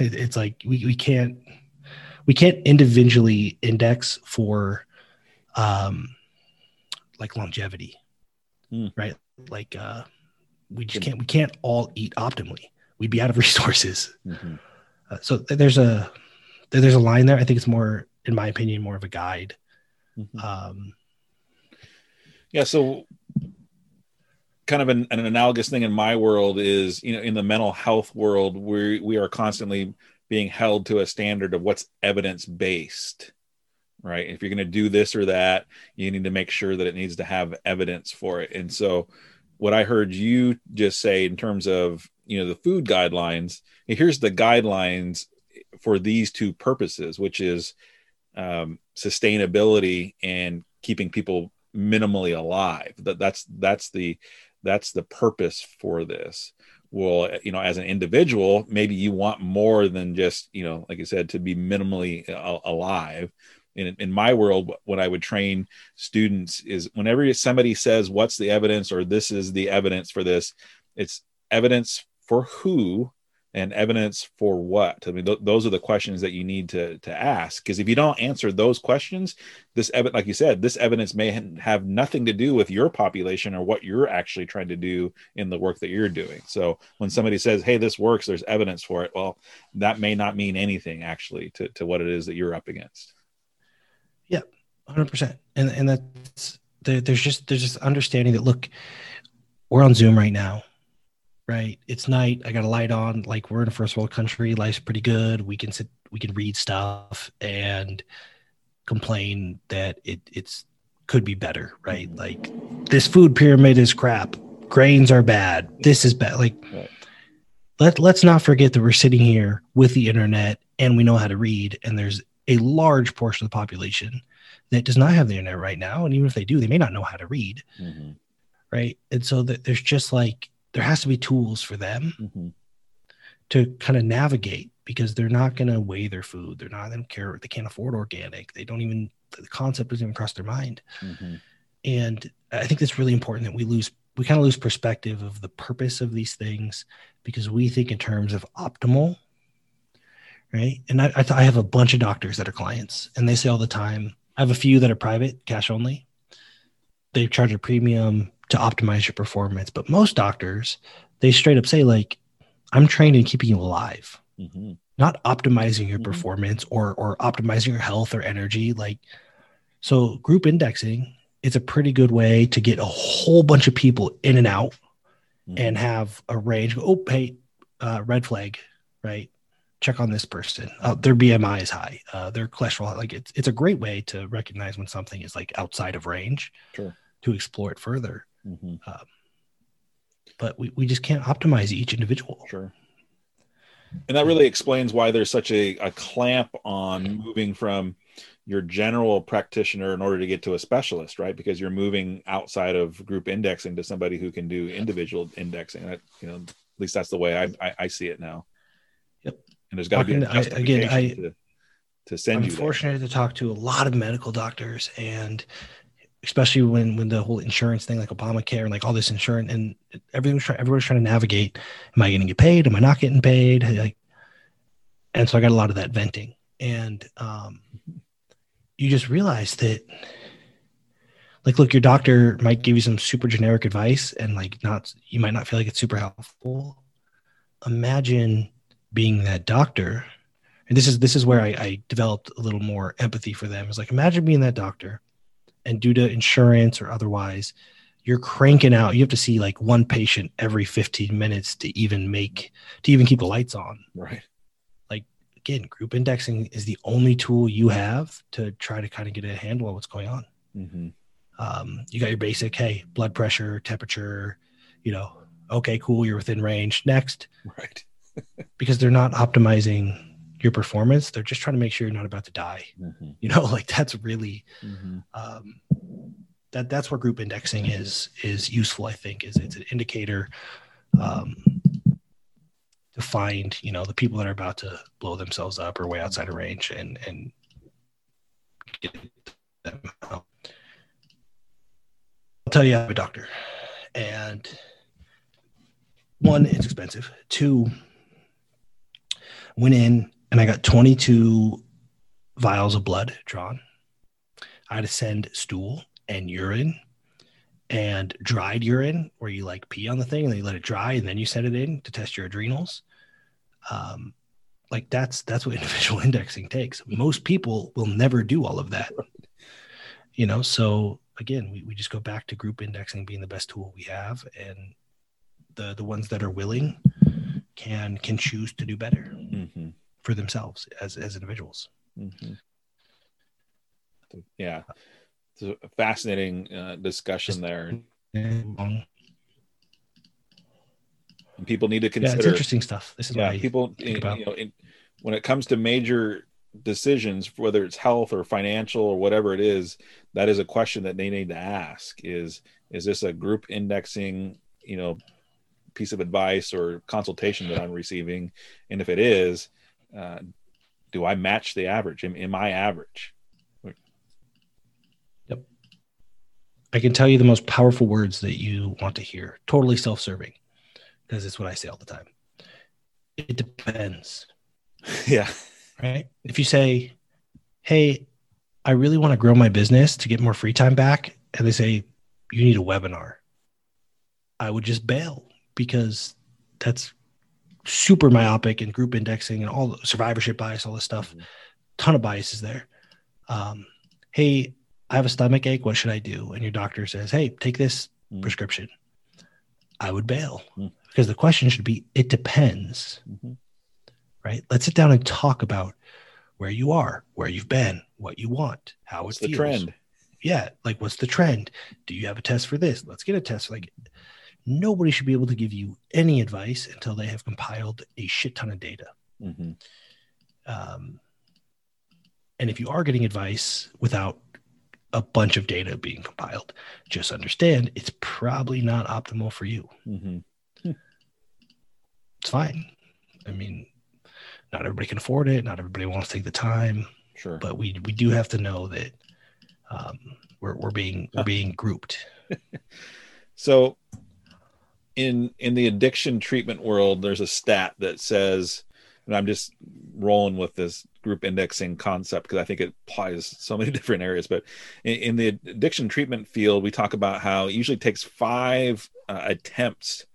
it, it's like we, we can't we can't individually index for um like longevity Hmm. right like uh we just can't we can't all eat optimally we'd be out of resources Mhm. uh, so there's a there's a line there i think it's more in my opinion more of a guide Mhm. um Yeah. So, kind of an, an analogous thing in my world is, you know, in the mental health world, we we are constantly being held to a standard of what's evidence based, right? If you're going to do this or that, you need to make sure that it needs to have evidence for it. And so, what I heard you just say in terms of, you know, the food guidelines, here's the guidelines for these two purposes, which is um, sustainability and keeping people minimally alive. That that's that's the that's the purpose for this. Well, eh, you know, as an individual, maybe you want more than just you know, like I said, to be minimally eh, a- alive. In, in my world, what I would train students is whenever somebody says, "What's the evidence?" or "This is the evidence for this," it's evidence for who and evidence for what. I mean, th- those are the questions that you need to to ask. Because if you don't answer those questions, this evidence, like you said, this evidence may ha- have nothing to do with your population or what you're actually trying to do in the work that you're doing. So when somebody says, "Hey, this works," there's evidence for it. Well, that may not mean anything actually to to what it is that you're up against. yeah 100% and and that's there, there's just there's just understanding that look we're on zoom right now right it's night i got a light on like we're in a first world country life's pretty good we can sit we can read stuff and complain that it it's could be better right like this food pyramid is crap grains are bad this is bad like Right. let, let's not forget that we're sitting here with the internet and we know how to read and there's a large portion of the population that does not have the internet right now and even if they do they may not know how to read Mhm. right and so that there's just like there has to be tools for them Mhm. to kind of navigate because they're not going to weigh their food. They're not going to care. They can't afford organic. They don't even, the concept doesn't even cross their mind. Mm-hmm. And I think it's really important that we lose, we kind of lose perspective of the purpose of these things because we think in terms of optimal. Right. And I, I, th- I have a bunch of doctors that are clients and they say all the time, I have a few that are private, cash only. They charge a premium to optimize your performance. But most doctors, they straight up say, like, I'm trained in keeping you alive, mm-hmm. not optimizing your mm-hmm. performance or or optimizing your health or energy. Like, so group indexing is a pretty good way to get a whole bunch of people in and out mm-hmm. and have a range. Oh, hey, uh, red flag, right? Check on this person. Uh, their BMI is high. Uh, their cholesterol, like it's it's a great way to recognize when something is like outside of range. Sure. To explore it further. Mm-hmm. Um, but we, we just can't optimize each individual. Sure. And that really explains why there's such a, a clamp on moving from your general practitioner in order to get to a specialist, right? Because you're moving outside of group indexing to somebody who can do individual indexing. That you know, at least that's the way I, I, I see it now. Yep. And there's got to be a again. I to, to send I'm you. I'm fortunate to talk to a lot of medical doctors, and especially when when the whole insurance thing like obamacare and like all this insurance and everyone's trying everyone's trying to navigate am i going to get paid? Am i not getting paid? Like and so i got a lot of that venting. And um, you just realize that like look your doctor might give you some super generic advice and like not you might not feel like it's super helpful. Imagine being that doctor. And this is this is where I, I developed a little more empathy for them. Is like imagine being that doctor and due to insurance or otherwise, you're cranking out. You have to see like one patient every 15 minutes to even make to even keep the lights on. Right. Like again, group indexing is the only tool you have to try to kind of get a handle on what's going on. Mm-hmm. Um, you got your basic, hey, blood pressure, temperature, you know, okay, cool, you're within range. Next. Right. because they're not optimizing your performance they're just trying to make sure you're not about to die mm-hmm. you know like that's really mm-hmm. um, that that's where group indexing is is useful i think is it's an indicator um, to find you know the people that are about to blow themselves up or way outside of range and and get them out. i'll tell you i'm a doctor and one it's expensive two went in and I got 22 vials of blood drawn. I had to send stool and urine and dried urine where you like pee on the thing and then you let it dry and then you send it in to test your adrenals. Um, like that's that's what individual indexing takes. Most people will never do all of that. You know, so again, we, we just go back to group indexing being the best tool we have and the the ones that are willing can can choose to do better. Mm-hmm for themselves as as individuals. Mm-hmm. Yeah, it's a fascinating uh, discussion there. And people need to consider. Yeah, interesting stuff. This is yeah, people. You know, in, when it comes to major decisions, whether it's health or financial or whatever it is, that is a question that they need to ask: is is this a group indexing, you know, piece of advice or consultation that I'm receiving? And if it is, uh, do I match the average? Am, am I average? Yep. I can tell you the most powerful words that you want to hear. Totally self-serving, because it's what I say all the time. It depends. Yeah. Right. If you say, "Hey, I really want to grow my business to get more free time back," and they say you need a webinar, I would just bail because that's super myopic and group indexing and all the survivorship bias, all this stuff. Mm-hmm. Ton of biases there. Um, hey, I have a stomach ache. What should I do? And your doctor says, Hey, take this mm-hmm. prescription. I would bail mm-hmm. because the question should be, it depends. Mm-hmm. Right? Let's sit down and talk about where you are, where you've been, what you want, how it's it feels. the trend. Yeah, like what's the trend? Do you have a test for this? Let's get a test. Like nobody should be able to give you any advice until they have compiled a shit ton of data. Mm-hmm. Um, and if you are getting advice without a bunch of data being compiled, just understand it's probably not optimal for you. Mm-hmm. It's fine. I mean, not everybody can afford it. Not everybody wants to take the time. Sure. But we we do have to know that um, we're we're being we're being grouped. so in in the addiction treatment world, there's a stat that says, and I'm just rolling with this group indexing concept because I think it applies so many different areas. But in, in, the addiction treatment field, we talk about how it usually takes five uh, attempts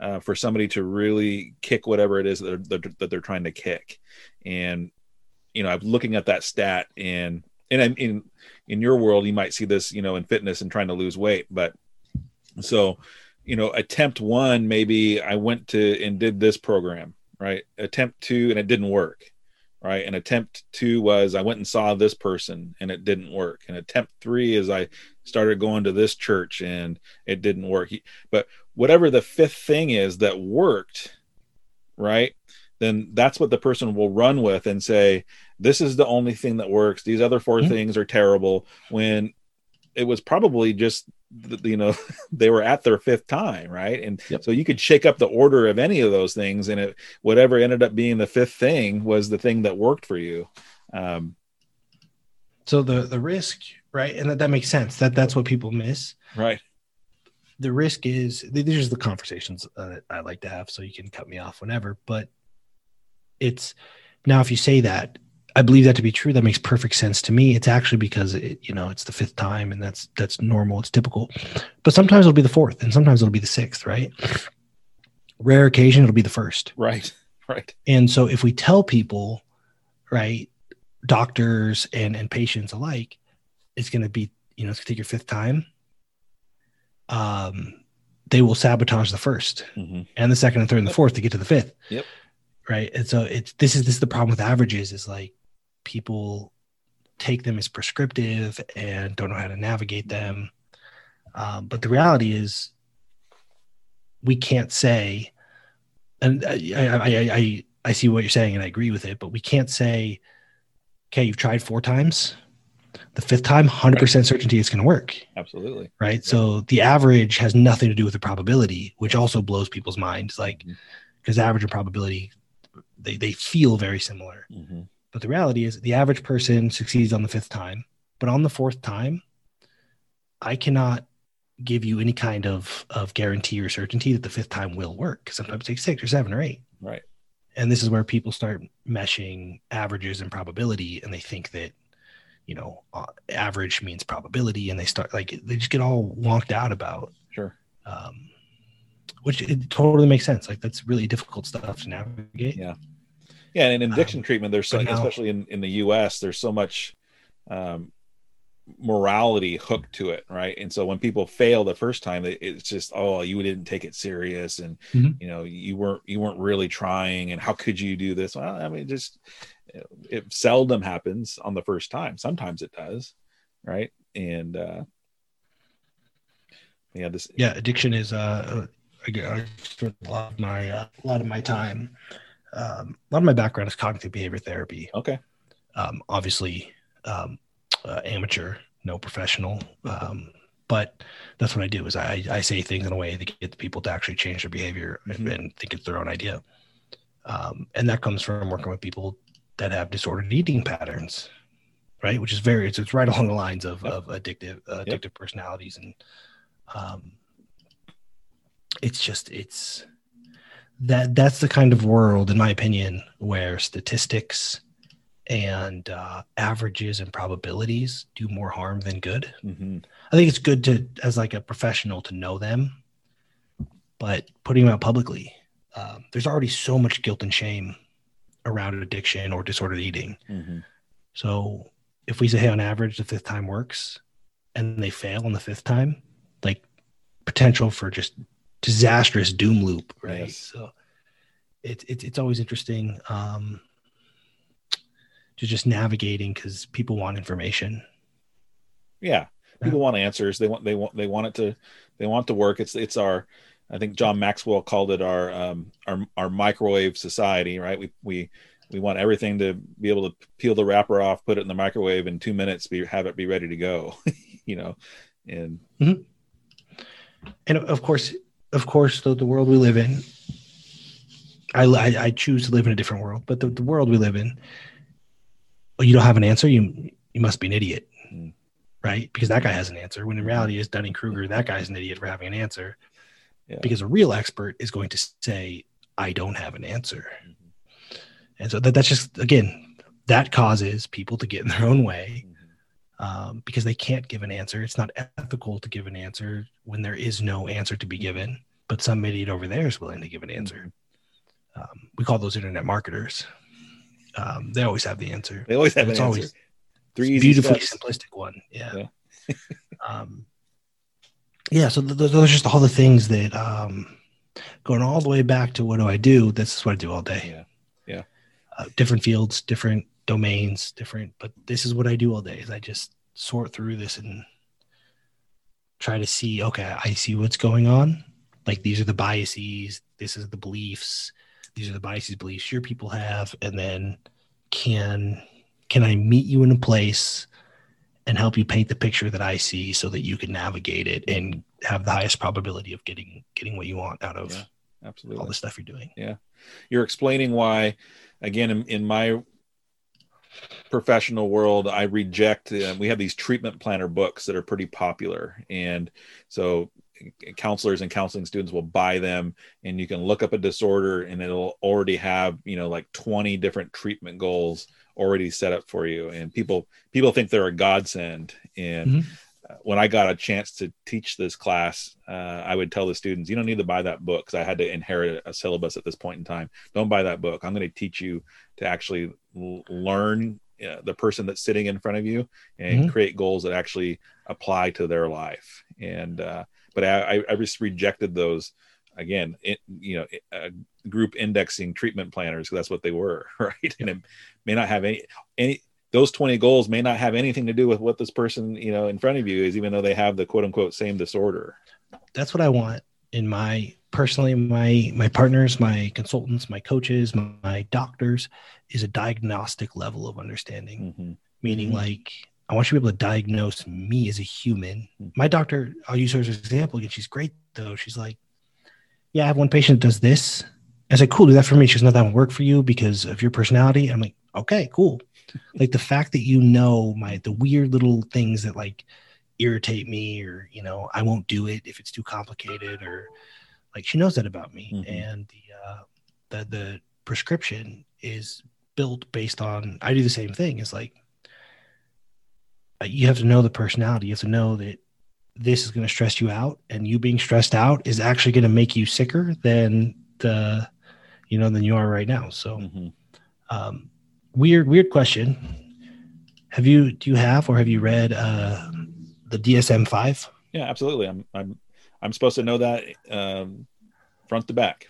uh, for somebody to really kick whatever it is that they're, that they're trying to kick. And you know, I'm looking at that stat, and and in in your world, you might see this, you know, in fitness and trying to lose weight, but so you know, attempt one, maybe I went to and did this program, right? Attempt two, and it didn't work right? And attempt two was I went and saw this person and it didn't work. And attempt three is I started going to this church and it didn't work. But whatever the fifth thing is that worked, right? Then that's what the person will run with and say, this is the only thing that works. These other 4 mm-hmm. things are terrible. When it was probably just you know they were at their fifth time right? And yep. so you could shake up the order of any of those things and it whatever ended up being the fifth thing was the thing that worked for you. Um, so the the risk right? And that, that makes sense. That that's what people miss. Right. The risk is these are the conversations uh, that i like to have so you can cut me off whenever but it's now if you say that I believe that to be true. That makes perfect sense to me. It's actually because it, you know, it's the fifth time and that's that's normal, it's typical. But sometimes it'll be the fourth and sometimes it'll be the sixth, right? Rare occasion it'll be the first. Right. Right. And so if we tell people, right, doctors and and patients alike, it's going to be, you know, it's going to take your fifth time. Um they will sabotage the 1st mm-hmm. and the second and third and the fourth to get to the fifth. Yep. Right. And so it's this is this is the problem with averages is like people take them as prescriptive and don't know how to navigate them. Um, but the reality is, we can't say, and I, I, I, I see what you're saying and I agree with it, but we can't say, okay, you've tried four times. The fifth time, 100% certainty it's going to work. Absolutely. Right. Yeah. So the average has nothing to do with the probability, which also blows people's minds. Like, because mm-hmm. average and probability, they, they feel very similar. Mm-hmm. But the reality is, the average person succeeds on the fifth time, but on the fourth time, I cannot give you any kind of of guarantee or certainty that the fifth time will work. Because sometimes it takes six or seven or eight. Right. And this is where people start meshing averages and probability, and they think that you know uh, average means probability, and they start like they just get all wonked out about. Sure. Um, which it totally makes sense. Like that's really difficult stuff to navigate. Yeah. Yeah, and in addiction um, treatment, there's so, now, especially in, in the U.S., there's so much um, morality hooked to it, right? And so when people fail the first time, it's just oh, you didn't take it serious, and mm-hmm. you know you weren't you weren't really trying, and how could you do this? Well, I mean, just it seldom happens on the first time. Sometimes it does, right? And uh, yeah, this yeah, addiction is uh, I, I spent a lot of my uh, a lot of my time um, a lot of my background is cognitive behavior therapy. Okay. Um, obviously, um, uh, amateur, no professional. Um, but that's what I do is I, I say things in a way that get the people to actually change their behavior mm-hmm. and think it's their own idea. Um, and that comes from working with people that have disordered eating patterns, right? Which is very, it's, it's right along the lines of, yep. of addictive, uh, addictive yep. personalities. And um, it's just, it's, that that's the kind of world, in my opinion, where statistics and uh, averages and probabilities do more harm than good. Mm-hmm. I think it's good to, as like a professional, to know them, but putting them out publicly, um, there's already so much guilt and shame around addiction or disordered eating. Mm-hmm. So if we say, hey, on average, the fifth time works, and they fail on the fifth time, like potential for just disastrous doom loop, right? Yes. So it's it, it's always interesting um, to just navigating because people want information. Yeah, people yeah. want answers. They want they want they want it to they want to work. It's it's our I think John Maxwell called it our um, our our microwave society, right? We we we want everything to be able to peel the wrapper off, put it in the microwave in two minutes, be have it be ready to go, you know, and mm-hmm. and of course, of course, the, the world we live in, I, I, I choose to live in a different world, but the, the world we live in, well, you don't have an answer. You you must be an idiot, Mm. right? Because that guy has an answer. When in reality, is Dunning Kruger, that guy's an idiot for having an answer. Yeah. Because a real expert is going to say, "I don't have an answer," Mhm. and so that, that's just again that causes people to get in their own way. Um, because they can't give an answer. It's not ethical to give an answer when there is no answer to be given. But some idiot over there is willing to give an answer. Um, we call those internet marketers. Um, they always have the answer. They always have an It's answer. always Three beautifully steps. simplistic one. Yeah. Yeah. um, yeah. So th- th- those are just all the things that um, going all the way back to what do I do? This is what I do all day. Yeah. Yeah. Uh, different fields, different domains, different. But this is what I do all day. Is I just sort through this and try to see. Okay, I see what's going on. Like these are the biases. This is the beliefs. These are the biases, beliefs your people have, and then can can I meet you in a place and help you paint the picture that I see so that you can navigate it and have the highest probability of getting getting what you want out of Yeah, Absolutely. all the stuff you're doing. Yeah. You're explaining why again in, in my professional world i reject uh, we have these treatment planner books that are pretty popular. And so counselors and counseling students will buy them and you can look up a disorder and it'll already have you know like 20 different treatment goals already set up for you. And people people think they're a godsend. And Mhm. uh, when i got a chance to teach this class uh, i would tell the students you don't need to buy that book because i had to inherit a syllabus at this point in time. Don't buy that book. I'm going to teach you to actually l- learn uh, the person that's sitting in front of you and Mhm. create goals that actually apply to their life. And uh, but I, I- just rejected those again it, you know uh, group indexing treatment planners that's what they were right? And it may not have any any those 20 goals may not have anything to do with what this person you know in front of you is even though they have the quote unquote same disorder. That's what I want in my personally my my partners, my consultants, my coaches, my, my doctors is a diagnostic level of understanding. Mhm. meaning Mhm. like I want you to be able to diagnose me as a human. Mhm. My doctor, I'll use her as an example again. She's great though. She's like, yeah, I have one patient that does this. I said, cool, do that for me. She's not that won't work for you because of your personality. I'm like, okay, cool. like the fact that you know my the weird little things that like irritate me or you know I won't do it if it's too complicated or like she knows that about me Mhm. and the uh the the prescription is built based on I do the same thing. It's like uh, you have to know the personality. You have to know that this is going to stress you out, and you being stressed out is actually going to make you sicker than the, you know, than you are right now. So, Mhm. um, weird, weird question. Have you do you have or have you read uh, the DSM five? yeah absolutely i'm i'm i'm supposed to know that um, front to back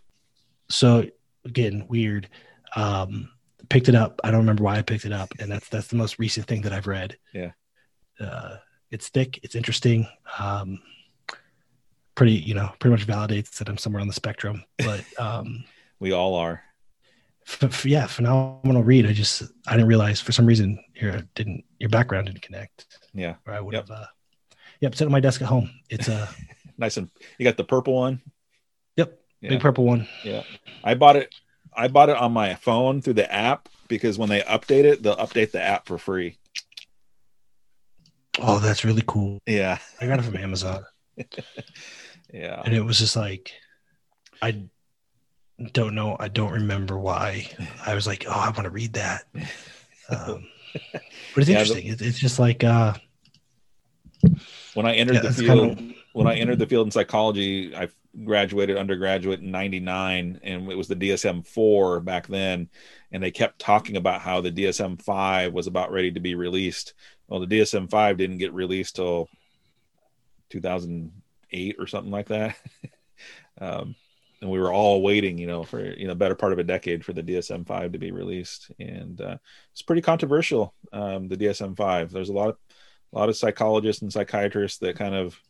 So again, weird. Um, picked it up. I don't remember why I picked it up, and that's that's the most recent thing that I've read. Yeah. Uh, it's thick. It's interesting. Um, pretty, you know, pretty much validates that I'm somewhere on the spectrum. But um, we all are f- yeah, phenomenal read. I just I didn't realize for some reason your didn't your background didn't connect, yeah or I would Yep. have. Uh, yep, sit on my desk at home. It's a nice and you got the purple one yep, yeah. big purple one. Yeah, I bought it. I bought it on my phone through the app because when they update it, they'll update the app for free. Oh, that's really cool. Yeah, I got it from Amazon. yeah, and it was just like i don't know i don't remember why i was like oh i want to read that um, but it's Yeah, the- interesting it, it's just like uh when I entered yeah, the field, kind when I entered the field in psychology, I graduated undergraduate in '99, and it was the DSM four back then, and they kept talking about how the DSM five was about ready to be released. Well, the DSM five didn't get released till 2008 or something like that. um, and we were all waiting, you know, for you know, better part of a decade for the DSM five to be released, and uh, it's pretty controversial. Um, the DSM five. There's a lot of a lot of psychologists and psychiatrists that kind of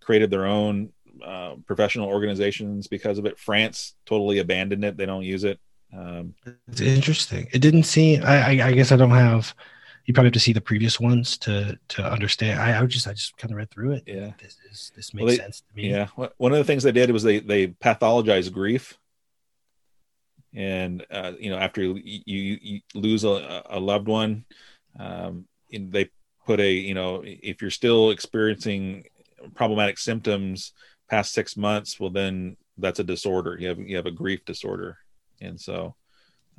created their own uh, professional organizations because of it. France totally abandoned it; they don't use it. Um, it's interesting. It didn't seem I, I i guess i don't have you probably have to see the previous ones to to understand. I, I just i just kind of read through it. Yeah. this is this makes Well, they- sense to me. Yeah, one of the things they did was they they pathologized grief, and uh, you know after you, you, you lose a, a, loved one um, they put a you know if you're still experiencing problematic symptoms past six months well then that's a disorder. You have you have a grief disorder. And so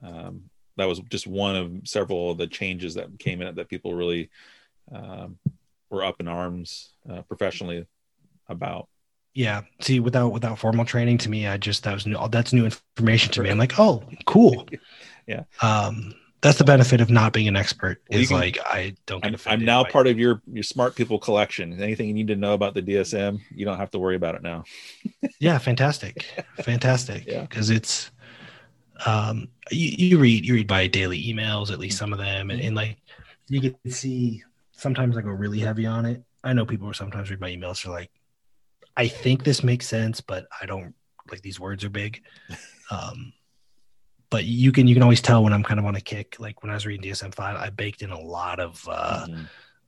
um, that was just one of several of the changes that came in that people really um, were up in arms uh, professionally about. Yeah. See without without formal training to me i just that was new that's new information to me. I'm like oh cool. Yeah. Um that's the benefit of not being an expert is can, like i don't I'm, I'm, now part of your your smart people collection. Anything you need to know about the dsm you don't have to worry about it now. Yeah fantastic. Fantastic. Yeah. Because it's um you, you read you read by daily emails at least some of them and, and like you can see sometimes i go really heavy on it. I know people who sometimes read my emails are like I think this makes sense, but I don't like these words are big. Um, but you can you can always tell when I'm kind of on a kick. Like when I was reading DSM five, I baked in a lot of uh, mm-hmm.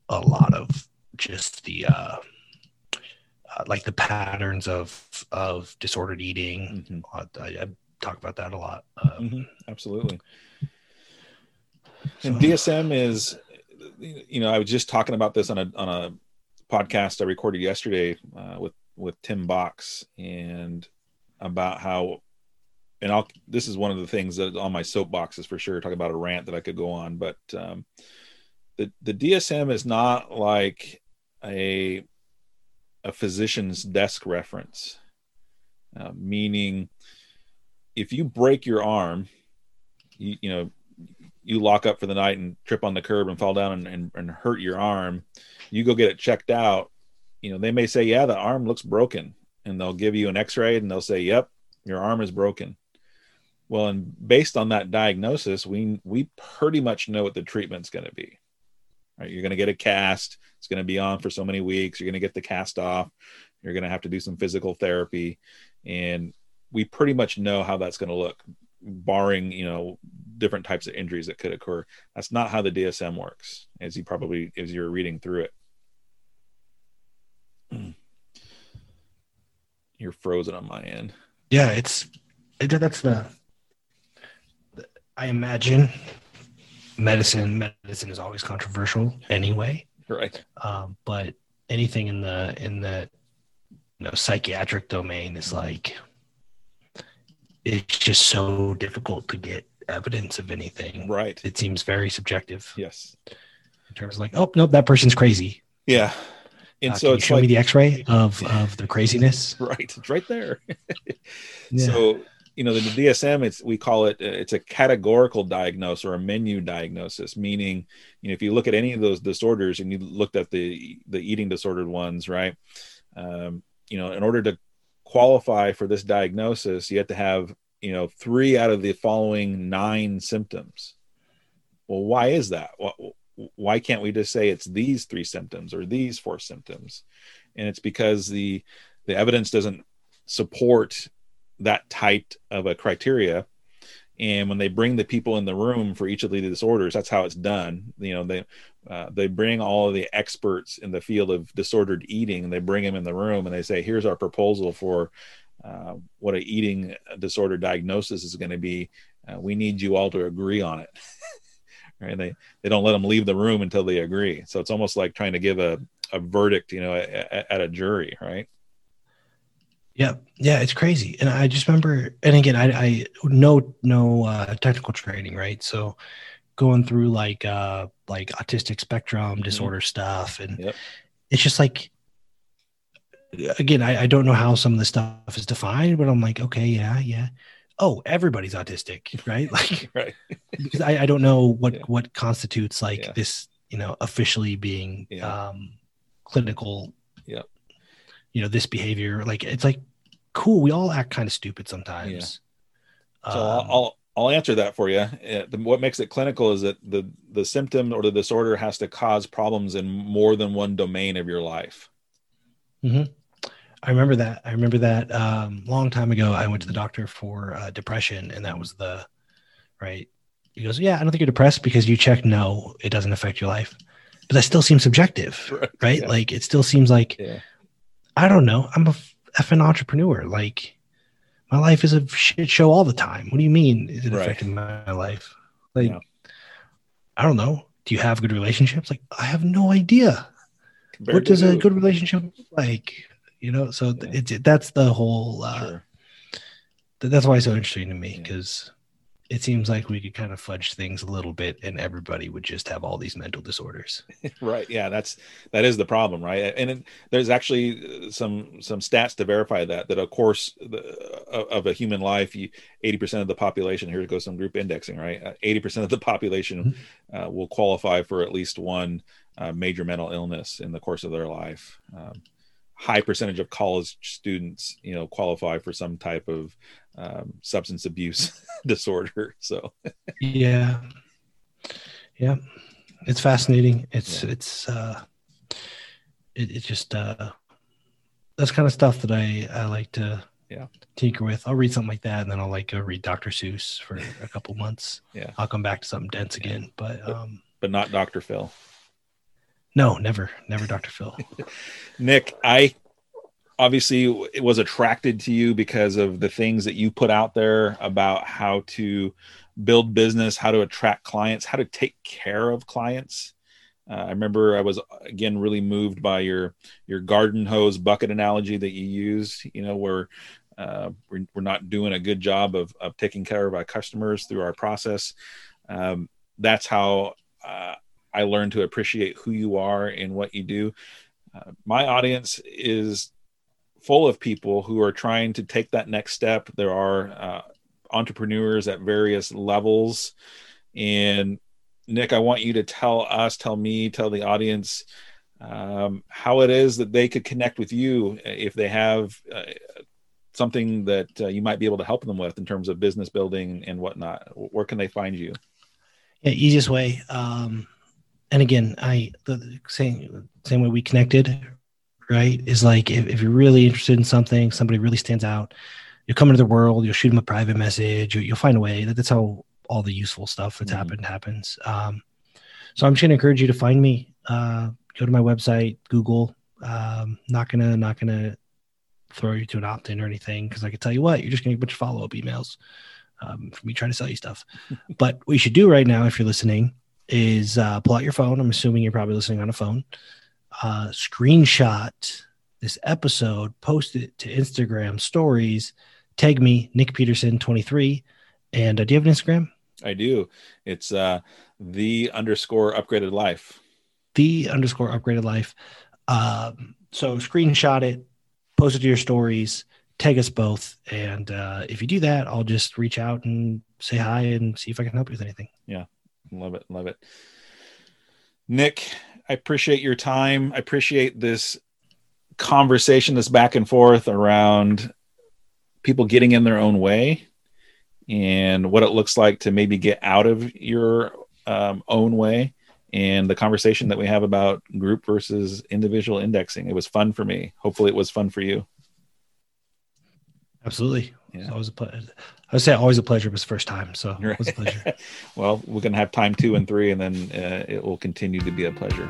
a lot of just the uh, uh, like the patterns of of disordered eating. Mm-hmm. Uh, I, I, talk about that a lot. Um, mm-hmm. Absolutely. So. And DSM is, you know, I was just talking about this on a on a podcast I recorded yesterday uh, with with Tim Box and about how and I'll this is one of the things that on my soapboxes for sure talk about a rant that I could go on but um, the the DSM is not like a a physician's desk reference uh, meaning if you break your arm you, you know you lock up for the night and trip on the curb and fall down and, and, and hurt your arm you go get it checked out you know, they may say, yeah, the arm looks broken, and they'll give you an X-ray and they'll say, yep, your arm is broken. Well, and based on that diagnosis, we we pretty much know what the treatment's going to be. Right? You're going to get a cast. It's going to be on for so many weeks. You're going to get the cast off. You're going to have to do some physical therapy, and we pretty much know how that's going to look, barring you know different types of injuries that could occur. That's not how the DSM works, as you probably as you're reading through it. You're frozen on my end. Yeah, it's it, that's the. I imagine medicine medicine is always controversial anyway. Right. Um, but anything in the in the you know psychiatric domain is like it's just so difficult to get evidence of anything. Right. It seems very subjective. Yes. In terms of like, oh nope, that person's crazy. Yeah and uh, so it's show like, me the X-ray of of the craziness. Right, it's right there. yeah. So you know the, the, DSM, it's we call it uh, it's a categorical diagnosis or a menu diagnosis, meaning you know if you look at any of those disorders and you looked at the the eating disordered ones, right? Um, you know, in order to qualify for this diagnosis, you have to have you know three out of the following nine symptoms. Well, why is that? Why can't we just say it's these three symptoms or these four symptoms and it's because the the evidence doesn't support that tight of a criteria and when they bring the people in the room for each of the disorders that's how it's done you know they uh, they bring all of the experts in the field of disordered eating and they bring them in the room and they say here's our proposal for uh, what a eating disorder diagnosis is going to be uh, we need you all to agree on it right? They they don't let them leave the room until they agree. So it's almost like trying to give a, a verdict, you know, at, at a jury, right? Yeah, yeah, it's crazy. And I just remember, and again, I, I no no uh, technical training, right? So going through like uh like autistic spectrum mm-hmm. disorder mm-hmm. stuff, and yep. it's just like again, I, I don't know how some of the stuff is defined, but I'm like, okay, yeah, yeah oh, everybody's autistic, right? Like, right. because I, I don't know what, yeah. what constitutes like yeah. this, you know, officially being yeah. um, clinical. You know, this behavior. Like, it's like, cool. We all act kind of stupid sometimes. So um, I'll, I'll answer that for you. What makes it clinical is that the the symptom or the disorder has to cause problems in more than one domain of your life. Mm-hmm. I remember that. I remember that um, long time ago. I went to the doctor for uh, depression, and that was the right. He goes, "Yeah, I don't think you're depressed because you checked. No, it doesn't affect your life." But that still seems subjective, right? right? Yeah. Like it still seems like yeah. I don't know. I'm a effing entrepreneur. Like my life is a shit show all the time. What do you mean is it right. affecting my life? Like, yeah. I don't know. Do you have good relationships? Like, I have no idea. Compared what does a good relationship like? You know, so yeah. it's it, that's the whole. Uh, sure. th- that's why it's so interesting to me because it seems like we could kind of fudge things a little bit and everybody would just have all these mental disorders. Right. Yeah that's that is the problem right? And it, there's actually some some stats to verify that that of course the, of a human life you 80% of the population here goes some group indexing right? Uh, 80% of the population mm-hmm. uh, will qualify for at least one uh, major mental illness in the course of their life. Um, high percentage of college students you know qualify for some type of um, substance abuse disorder. So yeah, yeah, it's fascinating. It's yeah. it's uh, it, it just uh, that's kind of stuff that I I like to yeah tinker with. I'll read something like that, and then I'll like go read Dr. Seuss for a couple months. Yeah, I'll come back to something dense again, but um, but not Dr. Phil. No, never, never Dr. Phil. Nic, I obviously was attracted to you because of the things that you put out there about how to build business how to attract clients how to take care of clients uh, i remember i was again really moved by your your garden hose bucket analogy that you used you know where uh, we're, we're not doing a good job of, of taking care of our customers through our process um, that's how uh, i learned to appreciate who you are and what you do uh, my audience is full of people who are trying to take that next step. There are uh, entrepreneurs at various levels. And Nic, I want you to tell us, tell me, tell the audience um, how it is that they could connect with you if they have uh, something that uh, you might be able to help them with in terms of business building and whatnot. Where can they find you? Yeah, easiest way. Um, and again, I the same same way we connected right? Is like if, if you're really interested in something, somebody really stands out, you'll come into the world, you'll shoot them a private message, you'll, you'll find a way. That, that's how all the useful stuff that's mm-hmm. happened happens. Um, so I'm just gonna encourage you to find me. Uh, go to my website, Google. Um, not gonna not gonna throw you to an opt-in or anything because I can tell you what, you're just gonna get a bunch of follow-up emails um, from me trying to sell you stuff. but what you should do right now, if you're listening, is uh, pull out your phone. I'm assuming you're probably listening on a phone uh, screenshot this episode, post it to Instagram stories, tag me, Nic Peterson 23. And uh, do you have an Instagram? I do. It's uh, the underscore upgraded life. The underscore upgraded life. Um, so screenshot it, post it to your stories, tag us both. And uh, if you do that, I'll just reach out and say hi and see if I can help you with anything. Yeah. Love it. Love it. Nic, I appreciate your time. I appreciate this conversation, this back and forth around people getting in their own way and what it looks like to maybe get out of your um, own way and the conversation that we have about group versus individual indexing. It was fun for me. Hopefully, it was fun for you. Absolutely. Yeah. It's always a pleasure. I would say always a pleasure. It was the first time, so it was a pleasure. well, we're gonna have time two and three, and then uh, it will continue to be a pleasure.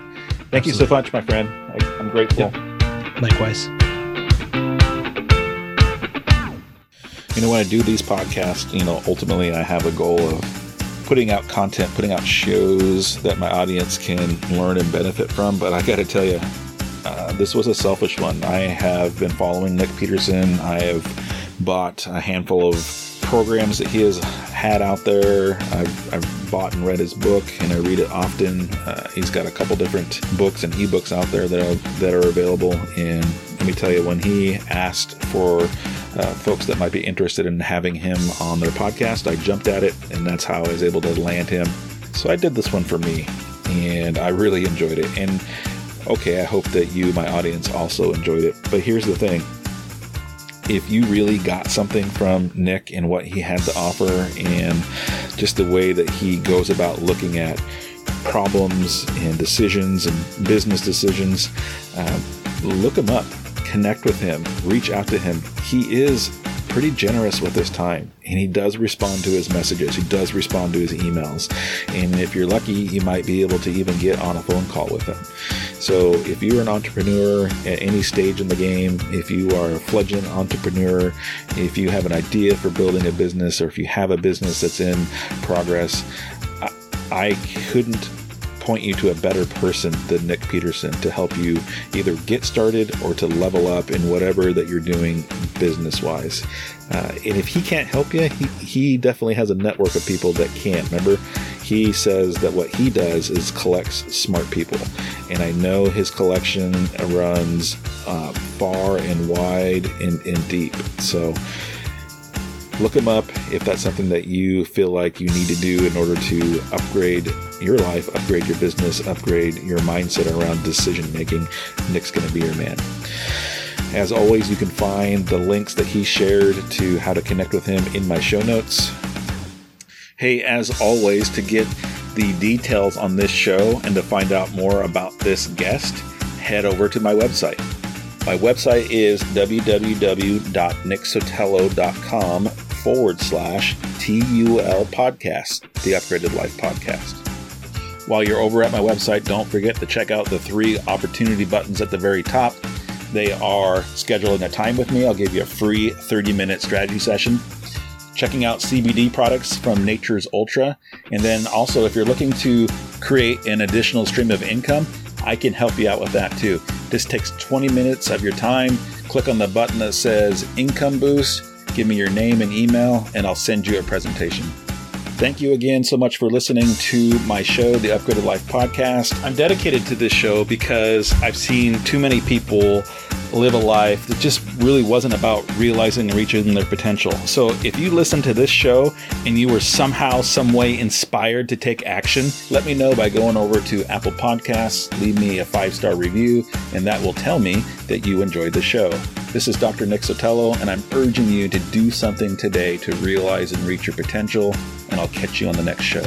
Thank Absolutely. you so much, my friend. I, am grateful. Likewise. You know, when I do these podcasts, you know, ultimately I have a goal of putting out content, putting out shows that my audience can learn and benefit from. But I got to tell you, uh, this was a selfish one. I have been following Nic Peterson. I have bought a handful of programs that he has had out there. I've, I've bought and read his book, and I read it often. Uh, he's got a couple different books and ebooks out there that are, that are available. And let me tell you, when he asked for uh, folks that might be interested in having him on their podcast, I jumped at it, and that's how I was able to land him. So I did this one for me, and I really enjoyed it. And okay, I hope that you, my audience, also enjoyed it. But here's the thing if you really got something from Nic and what he had to offer and just the way that he goes about looking at problems and decisions and business decisions, uh, look him up, connect with him, reach out to him. He is pretty generous with his time and he does respond to his messages. He does respond to his emails. And if you're lucky, you might be able to even get on a phone call with him. So if you're an entrepreneur at any stage in the game, if you are a fledgling entrepreneur, if you have an idea for building a business, or if you have a business that's in progress, I, I couldn't point you to a better person than Nic Peterson to help you either get started or to level up in whatever that you're doing business wise. Uh, and if he can't help you, he, he definitely has a network of people that can. Remember, he says that what he does is collects smart people. And I know his collection runs uh, far and wide and, and deep. So, look him up if that's something that you feel like you need to do in order to upgrade your life, upgrade your business, upgrade your mindset around decision making. Nic's going to be your man. As always, you can find the links that he shared to how to connect with him in my show notes. Hey, as always, to get the details on this show and to find out more about this guest, head over to my website. My website is www.nicksotelo.com forward slash TUL podcast, the Upgraded Life podcast. While you're over at my website, don't forget to check out the three opportunity buttons at the very top. They are scheduling a time with me. I'll give you a free 30 minute strategy session. Checking out CBD products from Nature's Ultra. And then also, if you're looking to create an additional stream of income, I can help you out with that too. This takes 20 minutes of your time. Click on the button that says Income Boost, give me your name and email, and I'll send you a presentation. Thank you again so much for listening to my show, the Upgraded Life Podcast. I'm dedicated to this show because I've seen too many people live a life that just really wasn't about realizing and reaching their potential. So if you listen to this show and you were somehow, some way inspired to take action, let me know by going over to Apple Podcasts, leave me a five star review, and that will tell me that you enjoyed the show. This is Dr. Nick Sotelo, and I'm urging you to do something today to realize and reach your potential, and I'll catch you on the next show.